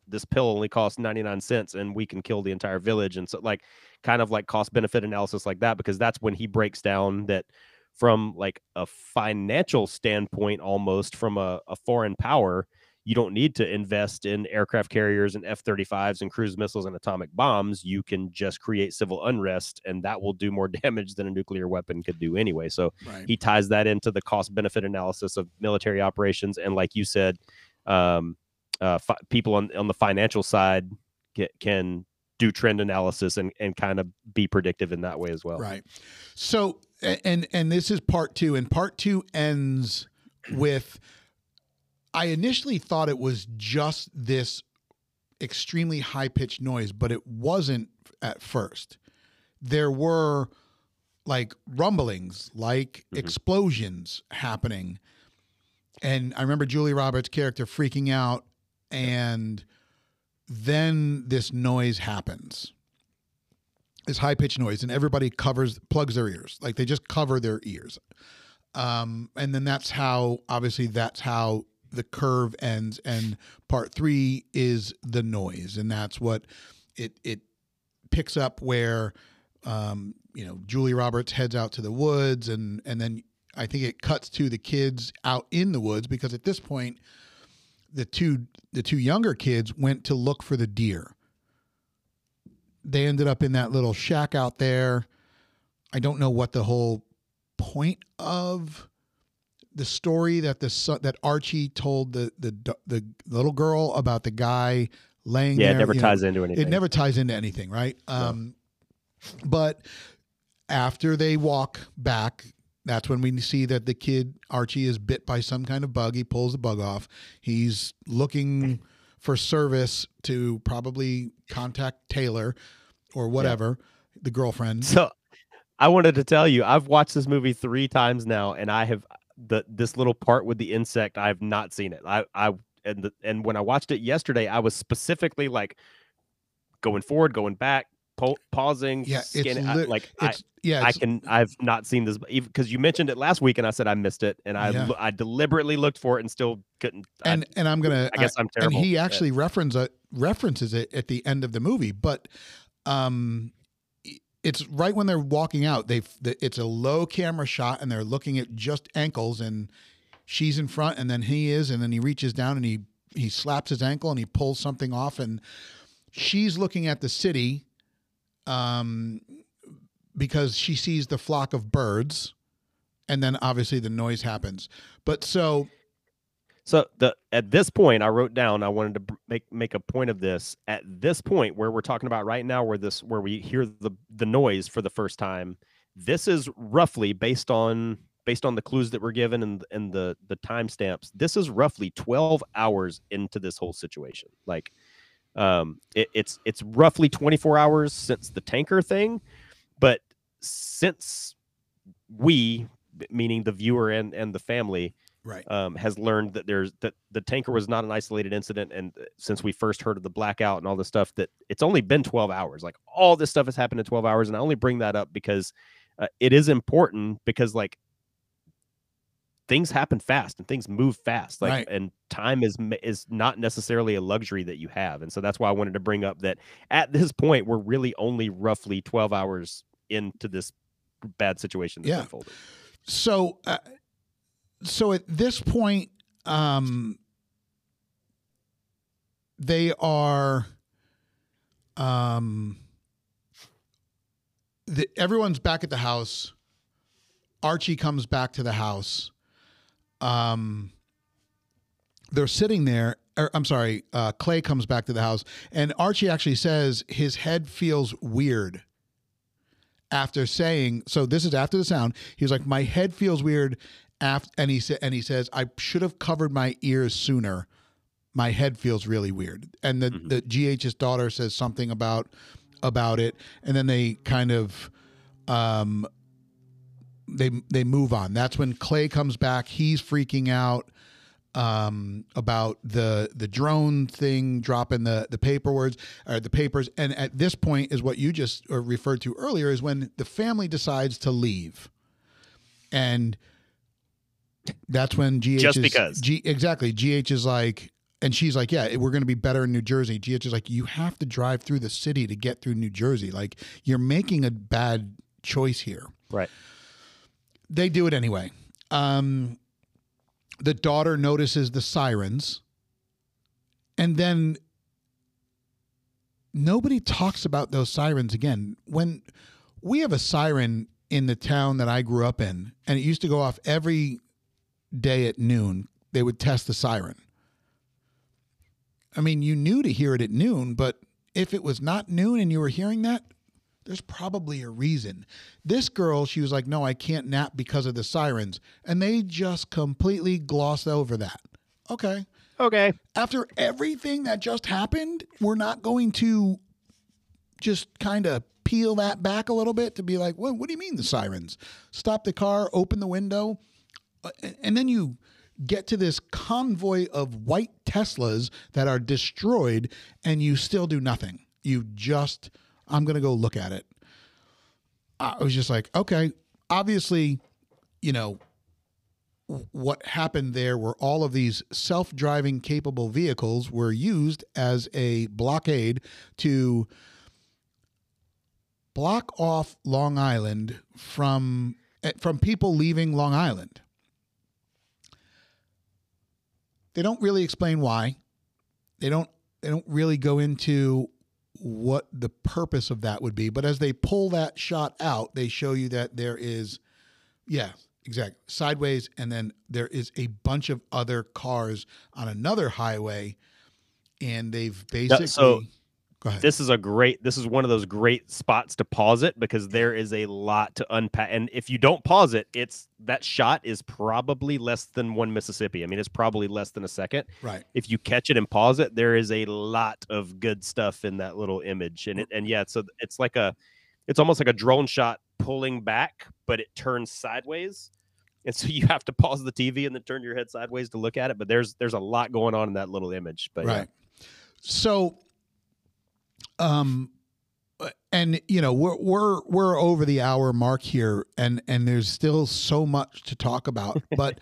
this pill only costs 99 cents and we can kill the entire village. And so like kind of like cost benefit analysis like that because that's when he breaks down that from like a financial standpoint almost from a, a foreign power you don't need to invest in aircraft carriers and F-35s and cruise missiles and atomic bombs. You can just create civil unrest, and that will do more (laughs) damage than a nuclear weapon could do anyway. So Right. he ties that into the cost benefit analysis of military operations, and like you said, um, uh, fi- people on on the financial side get, can do trend analysis and and kind of be predictive in that way as well. Right. So and and this is part 2 and part 2 ends with I initially thought it was just this extremely high pitched noise, but it wasn't at first. There were like rumblings, like Mhm. explosions happening. And I remember Julie Roberts' character freaking out and then this noise happens this high pitched noise, and everybody covers plugs their ears, like they just cover their ears. Um, and then that's how obviously that's how the curve ends, and part three is the noise, and that's what it it picks up where um, you know Julie Roberts heads out to the woods, and and then I think it cuts to the kids out in the woods because at this point the two the two younger kids went to look for the deer they ended up in that little shack out there. I don't know what the whole point of the story that the son, that Archie told the, the the little girl about the guy laying Yeah, there. it never you know, ties into anything. it never ties into anything, right? Um, But after they walk back, that's when we see that the kid Archie is bit by some kind of bug. He pulls the bug off. He's looking for service to probably contact Taylor or whatever, the girlfriend. So I wanted to tell you, I've watched this movie three times now, and I have the this little part with the insect. I have not seen it. I I and the, and when I watched it yesterday, I was specifically like going forward, going back, po- pausing, Yeah, scanning. I- lit- like I, It's yeah, I can I've not seen this because you mentioned it last week, and I said I missed it, and I Yeah. I deliberately looked for it and still couldn't. I- and and I'm gonna. I, guess I'm terrible. and he actually reference it, references it at the end of the movie but um it's right when they're walking out they it's a low camera shot and they're looking at just ankles and she's in front and then he is and then he reaches down and he he slaps his ankle and he pulls something off and she's looking at the city um because she sees the flock of birds and then obviously the noise happens. But so So the at this point, I wrote down. I wanted to make make a point of this. At this point, where we're talking about right now, where this where we hear the the noise for the first time, this is roughly based on based on the clues that were given and and the the timestamps. This is roughly twelve hours into this whole situation. Like, um, it, it's it's roughly twenty four hours since the tanker thing, but since we, meaning the viewer and and the family, right um, has learned that there's that the tanker was not an isolated incident, and uh, since we first heard of the blackout and all this stuff, that it's only been 12 hours. Like all this stuff has happened in 12 hours, and I only bring that up because uh, it is important because like things happen fast and things move fast, like Right. and time is is not necessarily a luxury that you have, and so that's why I wanted to bring up that at this point we're really only roughly 12 hours into this bad situation that's Yeah. unfolded. so uh, so at this point um they are um the, everyone's back at the house. Archie comes back to the house. Um they're sitting there or, i'm sorry uh, clay comes back to the house and archie actually says his head feels weird after saying so this is after the sound he was like my head feels weird after and he said and he says i should have covered my ears sooner. My head feels really weird. And the Mhm. the gh's daughter says something about about it and then they kind of um they they move on. That's when clay comes back. He's freaking out um, about the the drone thing dropping the the paperwork or the papers. And at this point is what you just uh, referred to earlier is when the family decides to leave. And that's when GH Just is, because. G, exactly GH is like and she's like yeah we're going to be better in New Jersey GH is like you have to drive through the city to get through New Jersey like you're making a bad choice here Right. they do it anyway. Um, the daughter notices the sirens and then nobody talks about those sirens again. When we have a siren in the town that I grew up in, and it used to go off every day at noon, they would test the siren. I mean, you knew to hear it at noon, but if it was not noon and you were hearing that, there's probably a reason. This girl, she was like, No, I can't nap because of the sirens. And they just completely glossed over that. Okay. Okay. After everything that just happened, we're not going to just kind of peel that back a little bit to be like, what, what do you mean the sirens? Stop the car, open the window. Uh, and then you get to this convoy of white Teslas that are destroyed, and you still do nothing. You just, I'm going to go look at it. I was just like, okay, obviously, you know, what happened there were all of these self-driving capable vehicles were used as a blockade to block off Long Island from eh, from people leaving Long Island. They don't really explain why. They don't they don't really go into what the purpose of that would be, but as they pull that shot out, they show you that there is yeah, exactly. Sideways and then there is a bunch of other cars on another highway and they've basically so. This is a great. This is one of those great spots to pause it because there is a lot to unpack. And if you don't pause it, it's that shot is probably less than one Mississippi. I mean, it's probably less than a second. right. If you catch it and pause it, there is a lot of good stuff in that little image. And it and yeah, so it's like a, it's almost like a drone shot pulling back, but it turns sideways. And so (laughs) you have to pause the TV and then turn your head sideways to look at it. But there's there's a lot going on in that little image. But yeah. right. So, um, and you know we're we're we're over the hour mark here, and and there's still so much to talk about. (laughs) But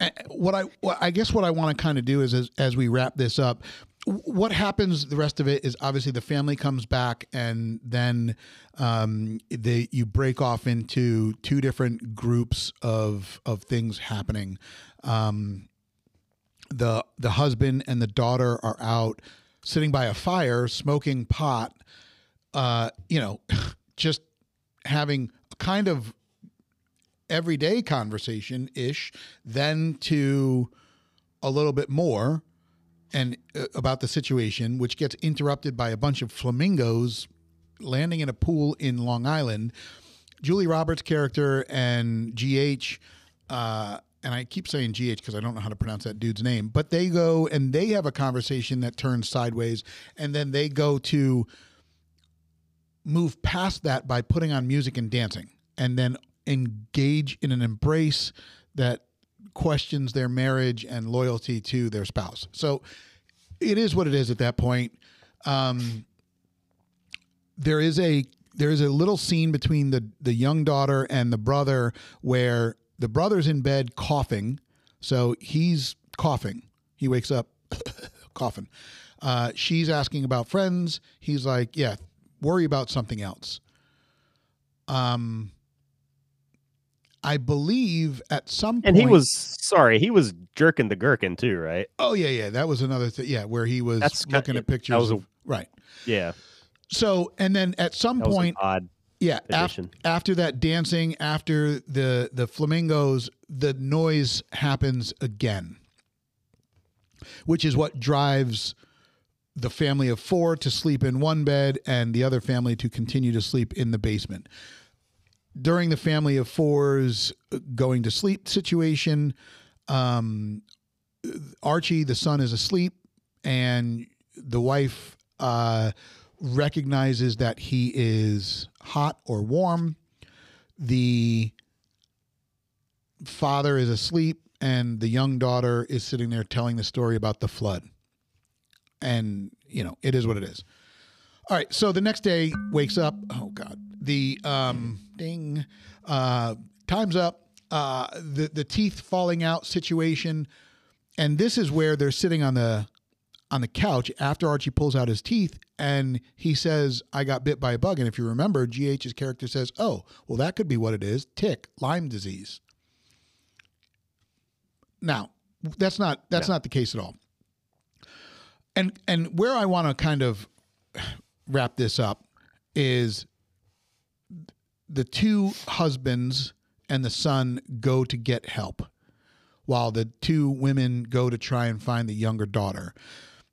eh, what I what I guess what I want to kind of do is as as we wrap this up. What happens? The rest of it is obviously the family comes back, and then um, they you break off into two different groups of of things happening. Um, the the husband and the daughter are out sitting by a fire smoking pot uh you know (laughs) just having kind of everyday conversation ish then to a little bit more and uh, about the situation which gets interrupted by a bunch of flamingos landing in a pool in Long Island. Julia Roberts character and GH uh and I keep saying GH because I don't know how to pronounce that dude's name, but they go and they have a conversation that turns sideways, and then they go to move past that by putting on music and dancing, and then engage in an embrace that questions their marriage and loyalty to their spouse. So it is what it is at that point. Um, there is a there is a little scene between the the young daughter and the brother where the brother's in bed coughing, so he's coughing. He wakes up (laughs) coughing. Uh, she's asking about friends. He's like, "Yeah, worry about something else." Um, I believe at some point, And he was sorry, he was jerking the gherkin too, right? Oh yeah, yeah. That was another thing. Yeah, where he was That's ki- looking yeah, at that pictures. was a- of, right. Yeah, So, and then at some that point, odd. Yeah, af- after that dancing, after the the flamingos, the noise happens again, which is what drives the family of four to sleep in one bed and the other family to continue to sleep in the basement. During the family of four's going to sleep situation, um, Archie, the son, is asleep, and the wife uh, recognizes that he is hot or warm. The father is asleep, and the young daughter is sitting there telling the story about the flood. And, you know, it is what it is. All right. So the next day wakes up. Oh, God. The um, ding. Uh, time's up. Uh, the, the teeth falling out situation. And this is where they're sitting on the on the couch after Archie pulls out his teeth and he says, I got bit by a bug. And if you remember, GH's character says, Oh, well, that could be what it is tick, Lyme disease. Now, that's not that's not the case at all. and and where I want to kind of wrap this up is the two husbands and the son go to get help while the two women go to try and find the younger daughter.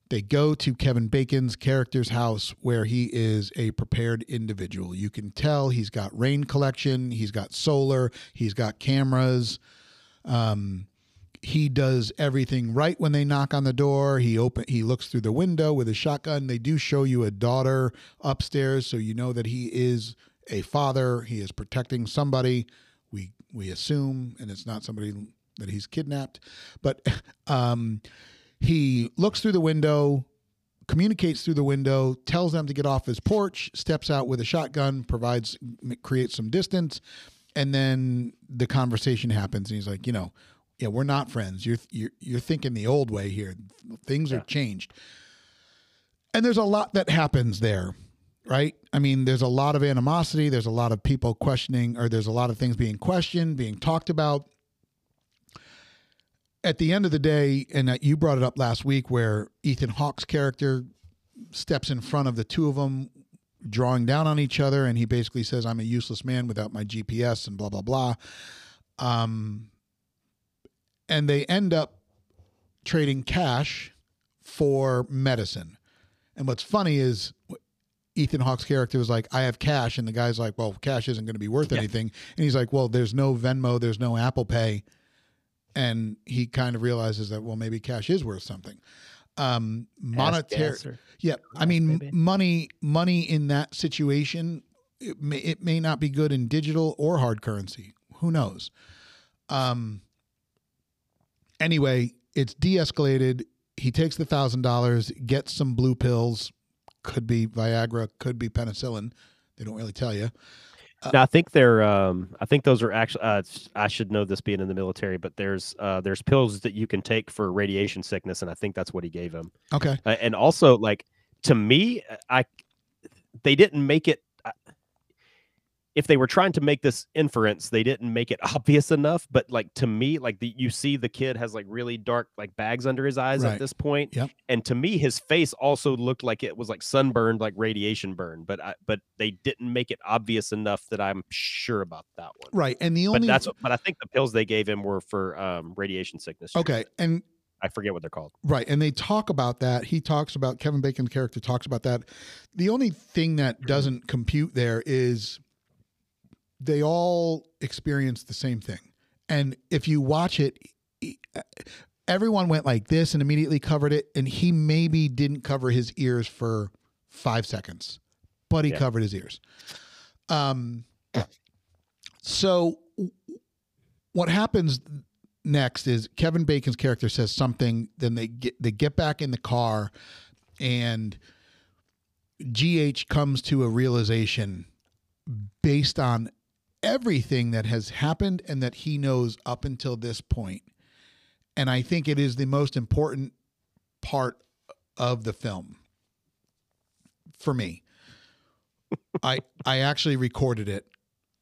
They go to Kevin Bacon's character's house where he is a prepared individual. You can tell he's got rain collection, he's got solar, he's got cameras. Um, he does everything right when they knock on the door. He open he looks through the window with a shotgun. They do show you a daughter upstairs, so you know that he is a father. He is protecting somebody. We we assume, and it's not somebody that he's kidnapped, but (laughs) um, he looks through the window, communicates through the window, tells them to get off his porch, steps out with a shotgun, provides creates some distance, and then the conversation happens. And he's like, you know, yeah, we're not friends. You're you're you're thinking the old way here. Things yeah. are changed. And there's a lot that happens there, right? I mean, there's a lot of animosity, there's a lot of people questioning or there's a lot of things being questioned, being talked about. At the end of the day, and you brought it up last week where Ethan Hawke's character steps in front of the two of them drawing down on each other and he basically says I'm a useless man without my GPS and blah blah blah. Um and they end up trading cash for medicine. And what's funny is Ethan Hawke's character was like, I have cash. And the guy's like, well, cash isn't going to be worth yeah. anything. And he's like, well, there's no Venmo, there's no Apple Pay. And he kind of realizes that, well, maybe cash is worth something. Um, monetary. Yeah. I mean, maybe. money, money in that situation, it may, it may not be good in digital or hard currency. Who knows? Um, Anyway, it's de escalated. He takes the thousand dollars, gets some blue pills, could be Viagra, could be penicillin. They don't really tell you. Uh, now, I think they're. Um, I think those are actually. Uh, I should know this being in the military, but there's uh, there's pills that you can take for radiation sickness, and I think that's what he gave him. Okay. Uh, and also, like to me, I they didn't make it if they were trying to make this inference, they didn't make it (laughs) obvious enough. But like to me, like the you see the kid has like really dark like bags under his eyes right. at this point. Yep. And to me, his face also looked like it was like sunburned, like radiation burn. But I, but they didn't make it obvious enough that I'm sure about that one. Right. And the only but that's but I think the pills they gave him were for um, radiation sickness. Okay. And I forget what they're called. Right. And they talk about that. He talks about Kevin Bacon's character talks about that. The only thing that mm-hmm. doesn't compute there is they all experience the same thing. And if you watch it, everyone went like this and immediately covered it. And he maybe didn't cover his ears for five seconds, but he yeah. covered his ears. Um, so what happens next is Kevin Bacon's character says something, then they get they get back in the car and GH comes to a realization based on everything that has happened and that he knows up until this point. And I think it is the most important part of the film for me. (laughs) I I actually recorded it.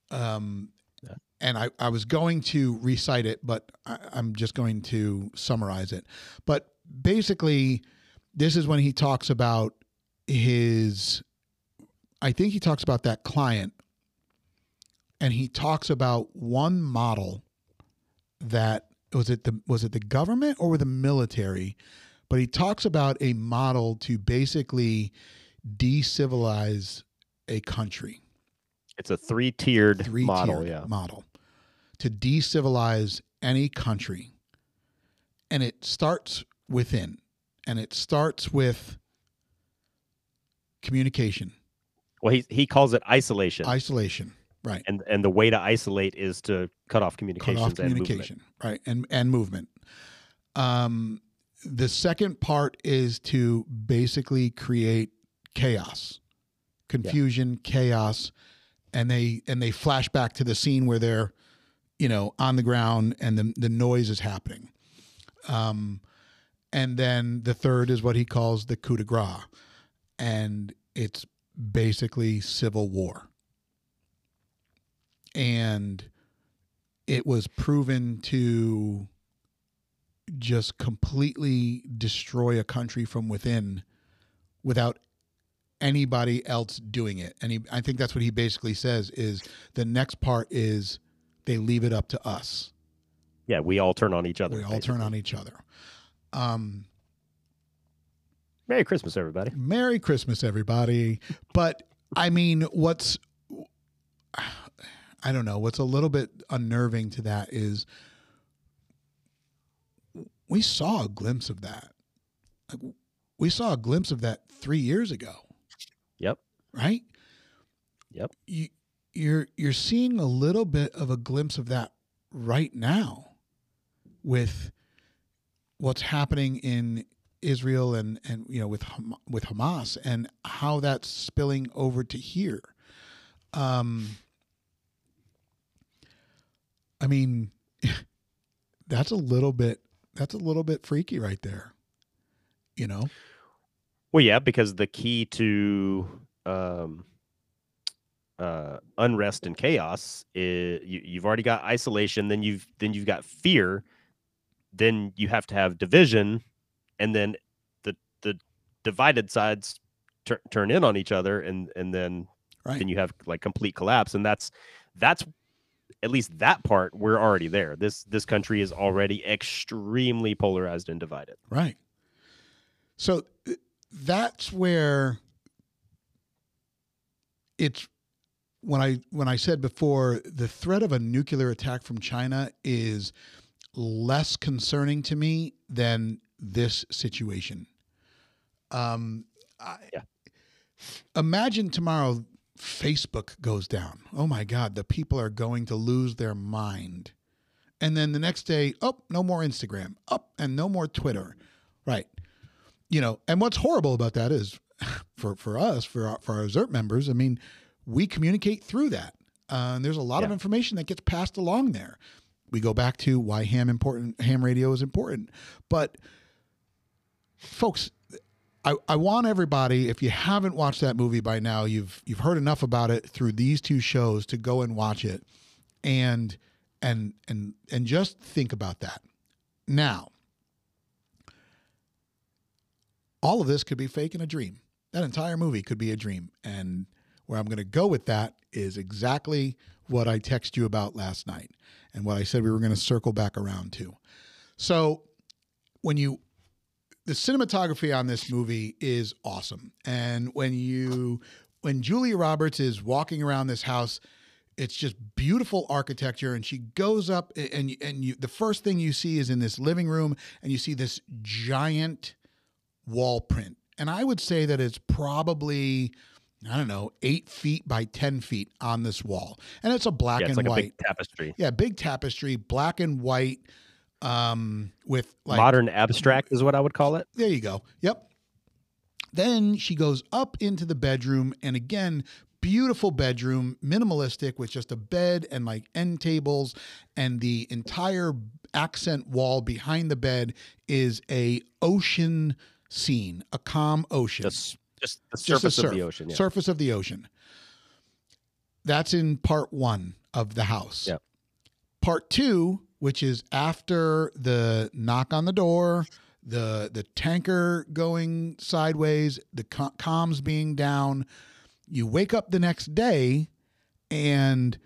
Um, yeah. and I, I was going to recite it, but I, I'm just going to summarize it. But basically, this is when he talks about his I think he talks about that client and he talks about one model that was it the was it the government or the military? But he talks about a model to basically decivilize a country. It's a three-tiered, three-tiered model yeah. model to decivilize any country. And it starts within and it starts with communication. Well he, he calls it isolation. Isolation Right. And and the way to isolate is to cut off communications cut off communication, and right, and and movement. Um, the second part is to basically create chaos, confusion, yeah. chaos, and they and they flash back to the scene where they're, you know, on the ground and the the noise is happening. Um, and then the third is what he calls the coup de grace, and it's basically civil war and it was proven to just completely destroy a country from within without anybody else doing it. And he, I think that's what he basically says is the next part is they leave it up to us. Yeah, we all turn on each other. We all basically. turn on each other. Um, Merry Christmas, everybody. Merry Christmas, everybody. But I mean, what's I don't know, what's a little bit unnerving to that is we saw a glimpse of that. Like, we saw a glimpse of that three years ago. Yep. Right. Yep. You, you're you're seeing a little bit of a glimpse of that right now with what's happening in Israel and and you know with with Hamas and how that's spilling over to here. Um, I mean, (laughs) that's a little bit that's a little bit freaky right there. You know. Well, yeah, because the key to um, uh, unrest and chaos is you, you've already got isolation, then you've then you've got fear, then you have to have division, and then the the divided sides tur- turn in on each other, and and then right. then you have like complete collapse, and that's that's at least that part we're already there. This this country is already extremely polarized and divided. Right. So uh, that's where it's when I when I said before the threat of a nuclear attack from China is less concerning to me than this situation. Um, I, yeah. Imagine tomorrow Facebook goes down. Oh my God, the people are going to lose their mind. And then the next day, oh, no more Instagram, up oh, and no more Twitter. Right. You know, and what's horrible about that is (laughs) for, for us, for our, for our Zert members, I mean, we communicate through that. Uh, and there's a lot yeah. of information that gets passed along there. We go back to why ham important ham radio is important. But folks, I, I want everybody, if you haven't watched that movie by now, you've you've heard enough about it through these two shows to go and watch it and and and and just think about that. Now, all of this could be fake and a dream. That entire movie could be a dream. And where I'm going to go with that is exactly what I texted you about last night and what I said we were going to circle back around to. So, when you the cinematography on this movie is awesome. And when you when Julia Roberts is walking around this house, it's just beautiful architecture and she goes up and and you the first thing you see is in this living room and you see this giant wall print. And I would say that it's probably I don't know, eight feet by 10 feet on this wall. And it's a black yeah, it's and like white tapestry. Yeah, big tapestry, black and white um, with like modern abstract is what I would call it. There you go. Yep. Then she goes up into the bedroom, and again, beautiful bedroom, minimalistic with just a bed and like end tables, and the entire accent wall behind the bed is a ocean scene, a calm ocean. Just, just the surface just surf, of the ocean. Yeah. Surface of the ocean. That's in part one of the house. Yep. Part two which is after the knock on the door, the the tanker going sideways, the comms being down. You wake up the next day, and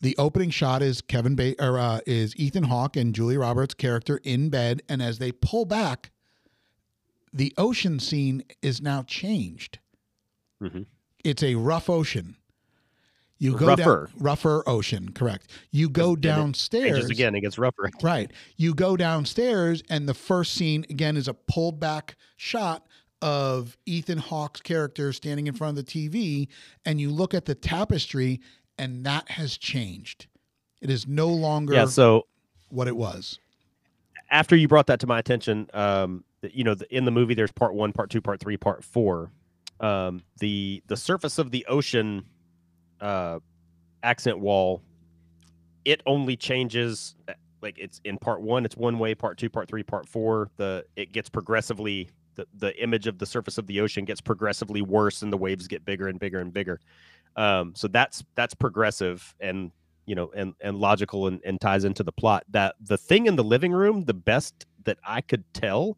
the opening shot is Kevin ba- or uh, is Ethan Hawke and Julia Roberts' character in bed, and as they pull back, the ocean scene is now changed. Mm-hmm. It's a rough ocean. You go rougher. down rougher ocean, correct. You go downstairs it again, it gets rougher. (laughs) Right. You go downstairs and the first scene again is a pulled back shot of Ethan Hawke's character standing in front of the TV and you look at the tapestry and that has changed. It is no longer yeah, so what it was. After you brought that to my attention, um, you know, in the movie there's part 1, part 2, part 3, part 4. Um, the the surface of the ocean uh, accent wall, it only changes uh, like it's in part one, it's one way, part two, part three, part four. The it gets progressively the, the image of the surface of the ocean gets progressively worse and the waves get bigger and bigger and bigger. Um, so that's that's progressive and you know and and logical and, and ties into the plot. That the thing in the living room, the best that I could tell.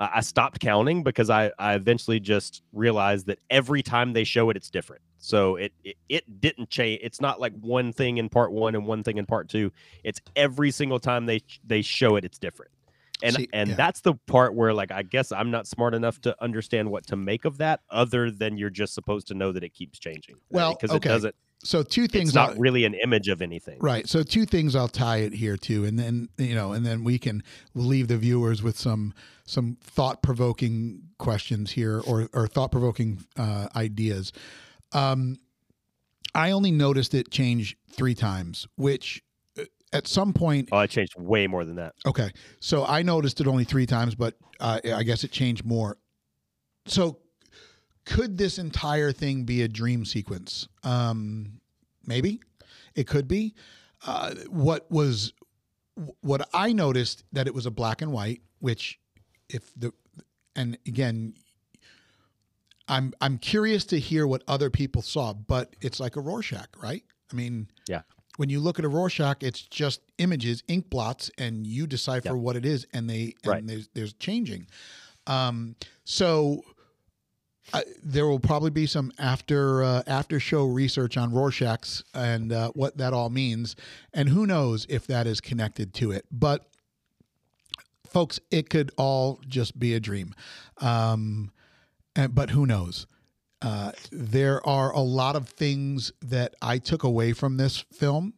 Uh, I stopped counting because I, I eventually just realized that every time they show it, it's different. So it, it, it didn't change. It's not like one thing in part one and one thing in part two. It's every single time they they show it, it's different. And See, and yeah. that's the part where like I guess I'm not smart enough to understand what to make of that, other than you're just supposed to know that it keeps changing. Well, because okay. it doesn't. So two things. It's not I'll- really an image of anything. Right. So two things I'll tie it here to, and then you know, and then we can leave the viewers with some some thought provoking questions here or or thought provoking uh, ideas. Um, I only noticed it change three times, which uh, at some point Oh, it changed way more than that. Okay. So I noticed it only three times, but uh, I guess it changed more. So could this entire thing be a dream sequence? Um, maybe it could be. Uh, what was what I noticed that it was a black and white, which if the and again I'm I'm curious to hear what other people saw, but it's like a Rorschach, right? I mean, Yeah. When you look at a Rorschach, it's just images, ink blots, and you decipher what it is, and they and Right. there's there's changing. Um, so There will probably be some after uh, after show research on Rorschachs and uh, what that all means, and who knows if that is connected to it. But folks, it could all just be a dream. Um, and, but who knows? Uh, there are a lot of things that I took away from this film.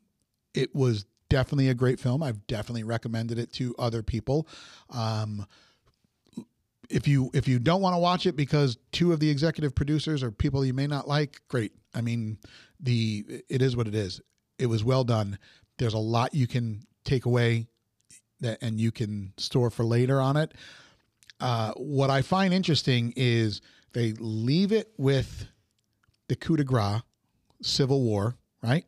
It was definitely a great film. I've definitely recommended it to other people. Um, if you if you don't want to watch it because two of the executive producers are people you may not like, great. I mean, the it is what it is. It was well done. There's a lot you can take away that and you can store for later on it. Uh, what I find interesting is they leave it with the coup de grace, civil war, right?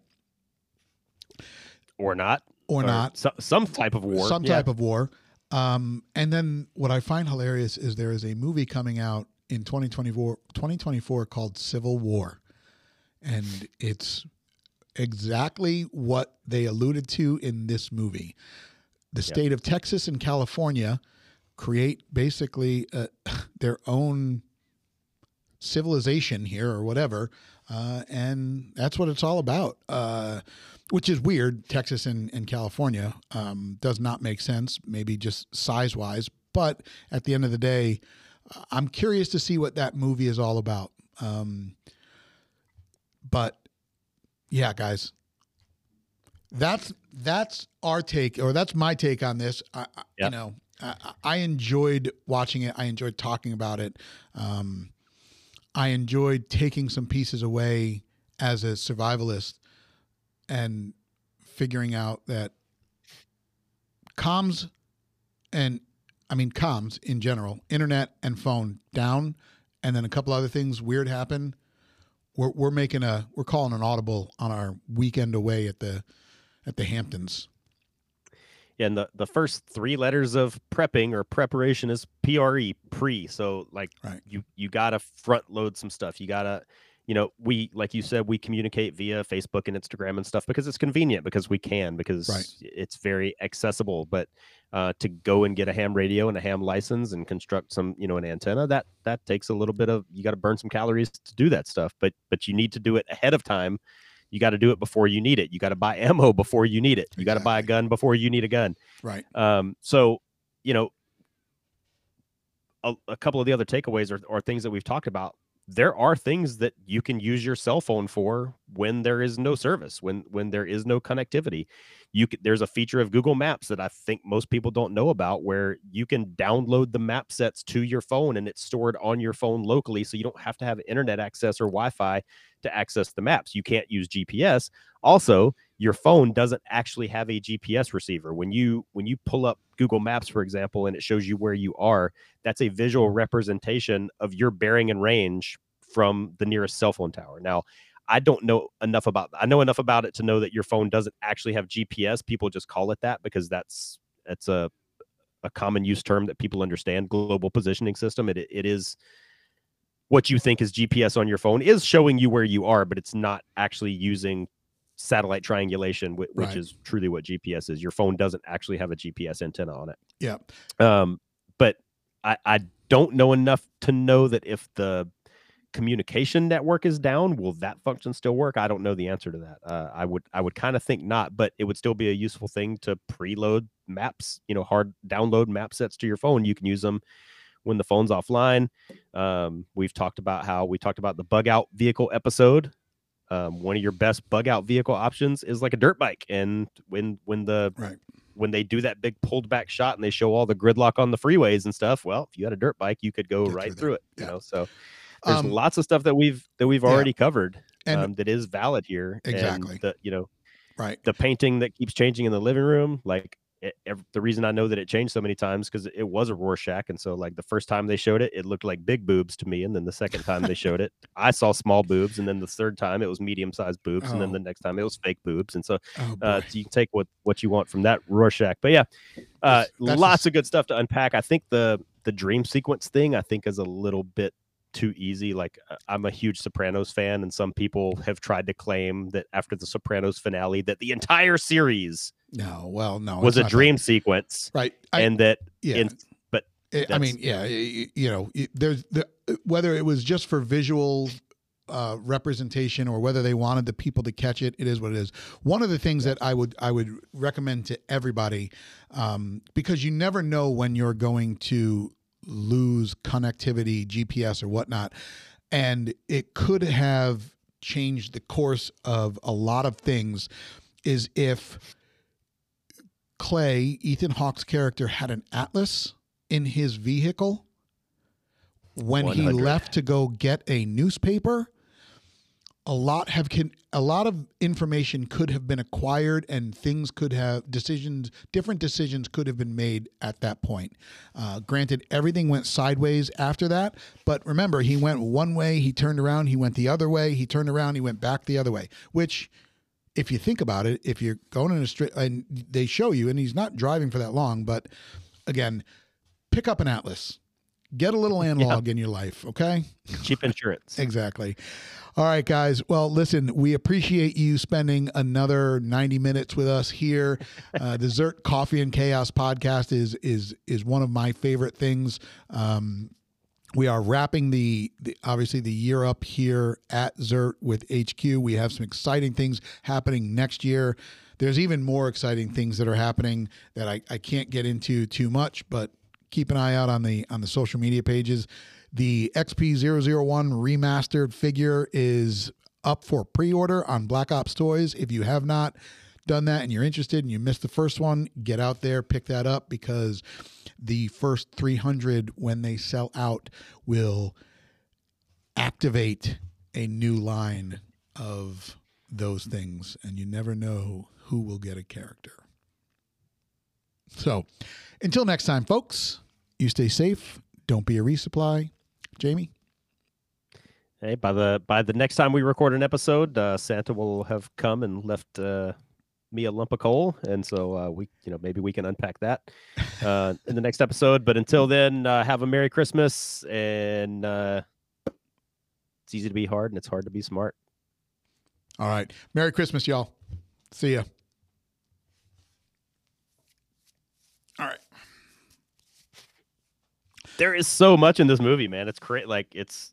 Or not. Or, not. So, some type of war. some Yeah. type of war. Um, and then what I find hilarious is there is a movie coming out in 2024, 2024 called Civil War. And it's exactly what they alluded to in this movie. The state of Texas and California create basically uh, (laughs) their own civilization here or whatever. Uh, and that's what it's all about. Uh, which is weird. Texas and, and California um, does not make sense, maybe just size wise. But at the end of the day, uh, I'm curious to see what that movie is all about. Um, but yeah, guys, that's that's our take, or that's my take on this. I, You know, I, I enjoyed watching it. I enjoyed talking about it. Um, I enjoyed taking some pieces away as a survivalist and figuring out that comms and I mean comms in general, internet and phone down, and then a couple other things weird happen. We're we're making a we're calling an audible on our weekend away at the at the Hamptons. Yeah, and the, the first three letters of prepping or preparation is PRE, pre. So like Right. you you gotta front load some stuff. You gotta, you know, we like you said, we communicate via Facebook and Instagram and stuff because it's convenient because we can because Right. it's very accessible. But uh, to go and get a ham radio and a ham license and construct some, you know, an antenna that that takes a little bit of you got to burn some calories to do that stuff. But but you need to do it ahead of time. You got to do it before you need it. You got to buy (laughs) ammo before you need it. You got to buy a gun before you need a gun. Right. Um, so, you know, a, a couple of the other takeaways are, are things that we've talked about. There are things that you can use your cell phone for when there is no service, when when there is no connectivity. You can, there's a feature of Google Maps that I think most people don't know about, where you can download the map sets to your phone and it's stored on your phone locally, so you don't have to have internet access or Wi-Fi to access the maps. You can't use GPS. Also, your phone doesn't actually have a GPS receiver. When you when you pull up Google Maps, for example, and it shows you where you are, that's a visual representation of your bearing and range from the nearest cell phone tower. Now, I don't know enough about I know enough about it to know that your phone doesn't actually have GPS. People just call it that because that's that's a a common use term that people understand. Global positioning system. It it is what you think is GPS on your phone is showing you where you are, but it's not actually using satellite triangulation, which, which is truly what GPS is. Your phone doesn't actually have a GPS antenna on it. Yeah. Um, but I, I don't know enough to know that if the communication network is down, will that function still work? I don't know the answer to that. Uh, I would I would kind of think not, but it would still be a useful thing to preload maps. You know, hard download map sets to your phone. You can use them when the phone's offline. Um, we've talked about how we talked about the bug out vehicle episode. Um, one of your best bug out vehicle options is like a dirt bike, and when when the Right. when they do that big pulled back shot and they show all the gridlock on the freeways and stuff, well, if you had a dirt bike, you could go Get right through through, it. You know, so there's Um, lots of stuff that we've that we've yeah. already covered And- um, that is valid here. and Exactly. the you know Right. the painting that keeps changing in the living room, like it, the reason I know that it changed so many times because it was a Rorschach, and so like the first time they showed it, it looked like big boobs to me, and then the second time they showed it, I saw small boobs, and then the third time it was medium sized boobs, and then Oh. the next time it was fake boobs, and so Oh, uh, so you can take what what you want from that Rorschach. But yeah, uh, That's- that's lots just- of good stuff to unpack. I think the the dream sequence thing I think is a little bit too easy. Like uh, I'm a huge Sopranos fan, and some people have tried to claim that after the Sopranos finale, that the entire series no, well, no, was a not that. dream sequence, Right. I, and that yeah. in- but I- I mean, yeah, y- y- you know, there's the whether it was just for visual uh, representation or whether they wanted the people to catch it, it is what it is. One of the things that I would I would recommend to everybody, um, because you never know when you're going to lose connectivity, GPS or whatnot, and it could have changed the course of a lot of things. Is if Clay, Ethan Hawke's character, had an atlas in his vehicle when he left to go get a newspaper. A lot have can a lot of information could have been acquired, and things could have decisions, different decisions could have been made at that point. Uh, granted, everything went sideways after that, but remember, he went one way, he turned around, he went the other way, he turned around, he went back the other way, which if you think about it, if you're going in a straight, and they show you, and he's not driving for that long, but again, pick up an atlas, get a little analog in your life, okay? cheap insurance. (laughs) Exactly. All right, guys. Well, listen, we appreciate you spending another 90 minutes with us here. Uh, the Zert Coffee and Chaos podcast is is is one of my favorite things. Um, we are wrapping the, the obviously the year up here at Zert with HQ. We have some exciting things happening next year. There's even more exciting things that are happening that I, I can't get into too much, but keep an eye out on the on the social media pages. The XP001 remastered figure is up for pre-order on Black Ops Toys. If you have not done that and you're interested and you missed the first one, get out there, pick that up because the first 300 when they sell out will activate a new line of those things and you never know who will get a character. So, until next time folks, you stay safe, don't be a resupply. Jamie, Hey, by the by the next time we record an episode, uh, Santa will have come and left uh, me a lump of coal, and so uh, we, you know, maybe we can unpack that (laughs) uh, in the next episode. But until then, uh, have a Merry Christmas, and uh, it's easy to be hard, and it's hard to be smart. all right. Merry Christmas y'all. See ya. All right. There is so much in this movie, man. It's great. Like it's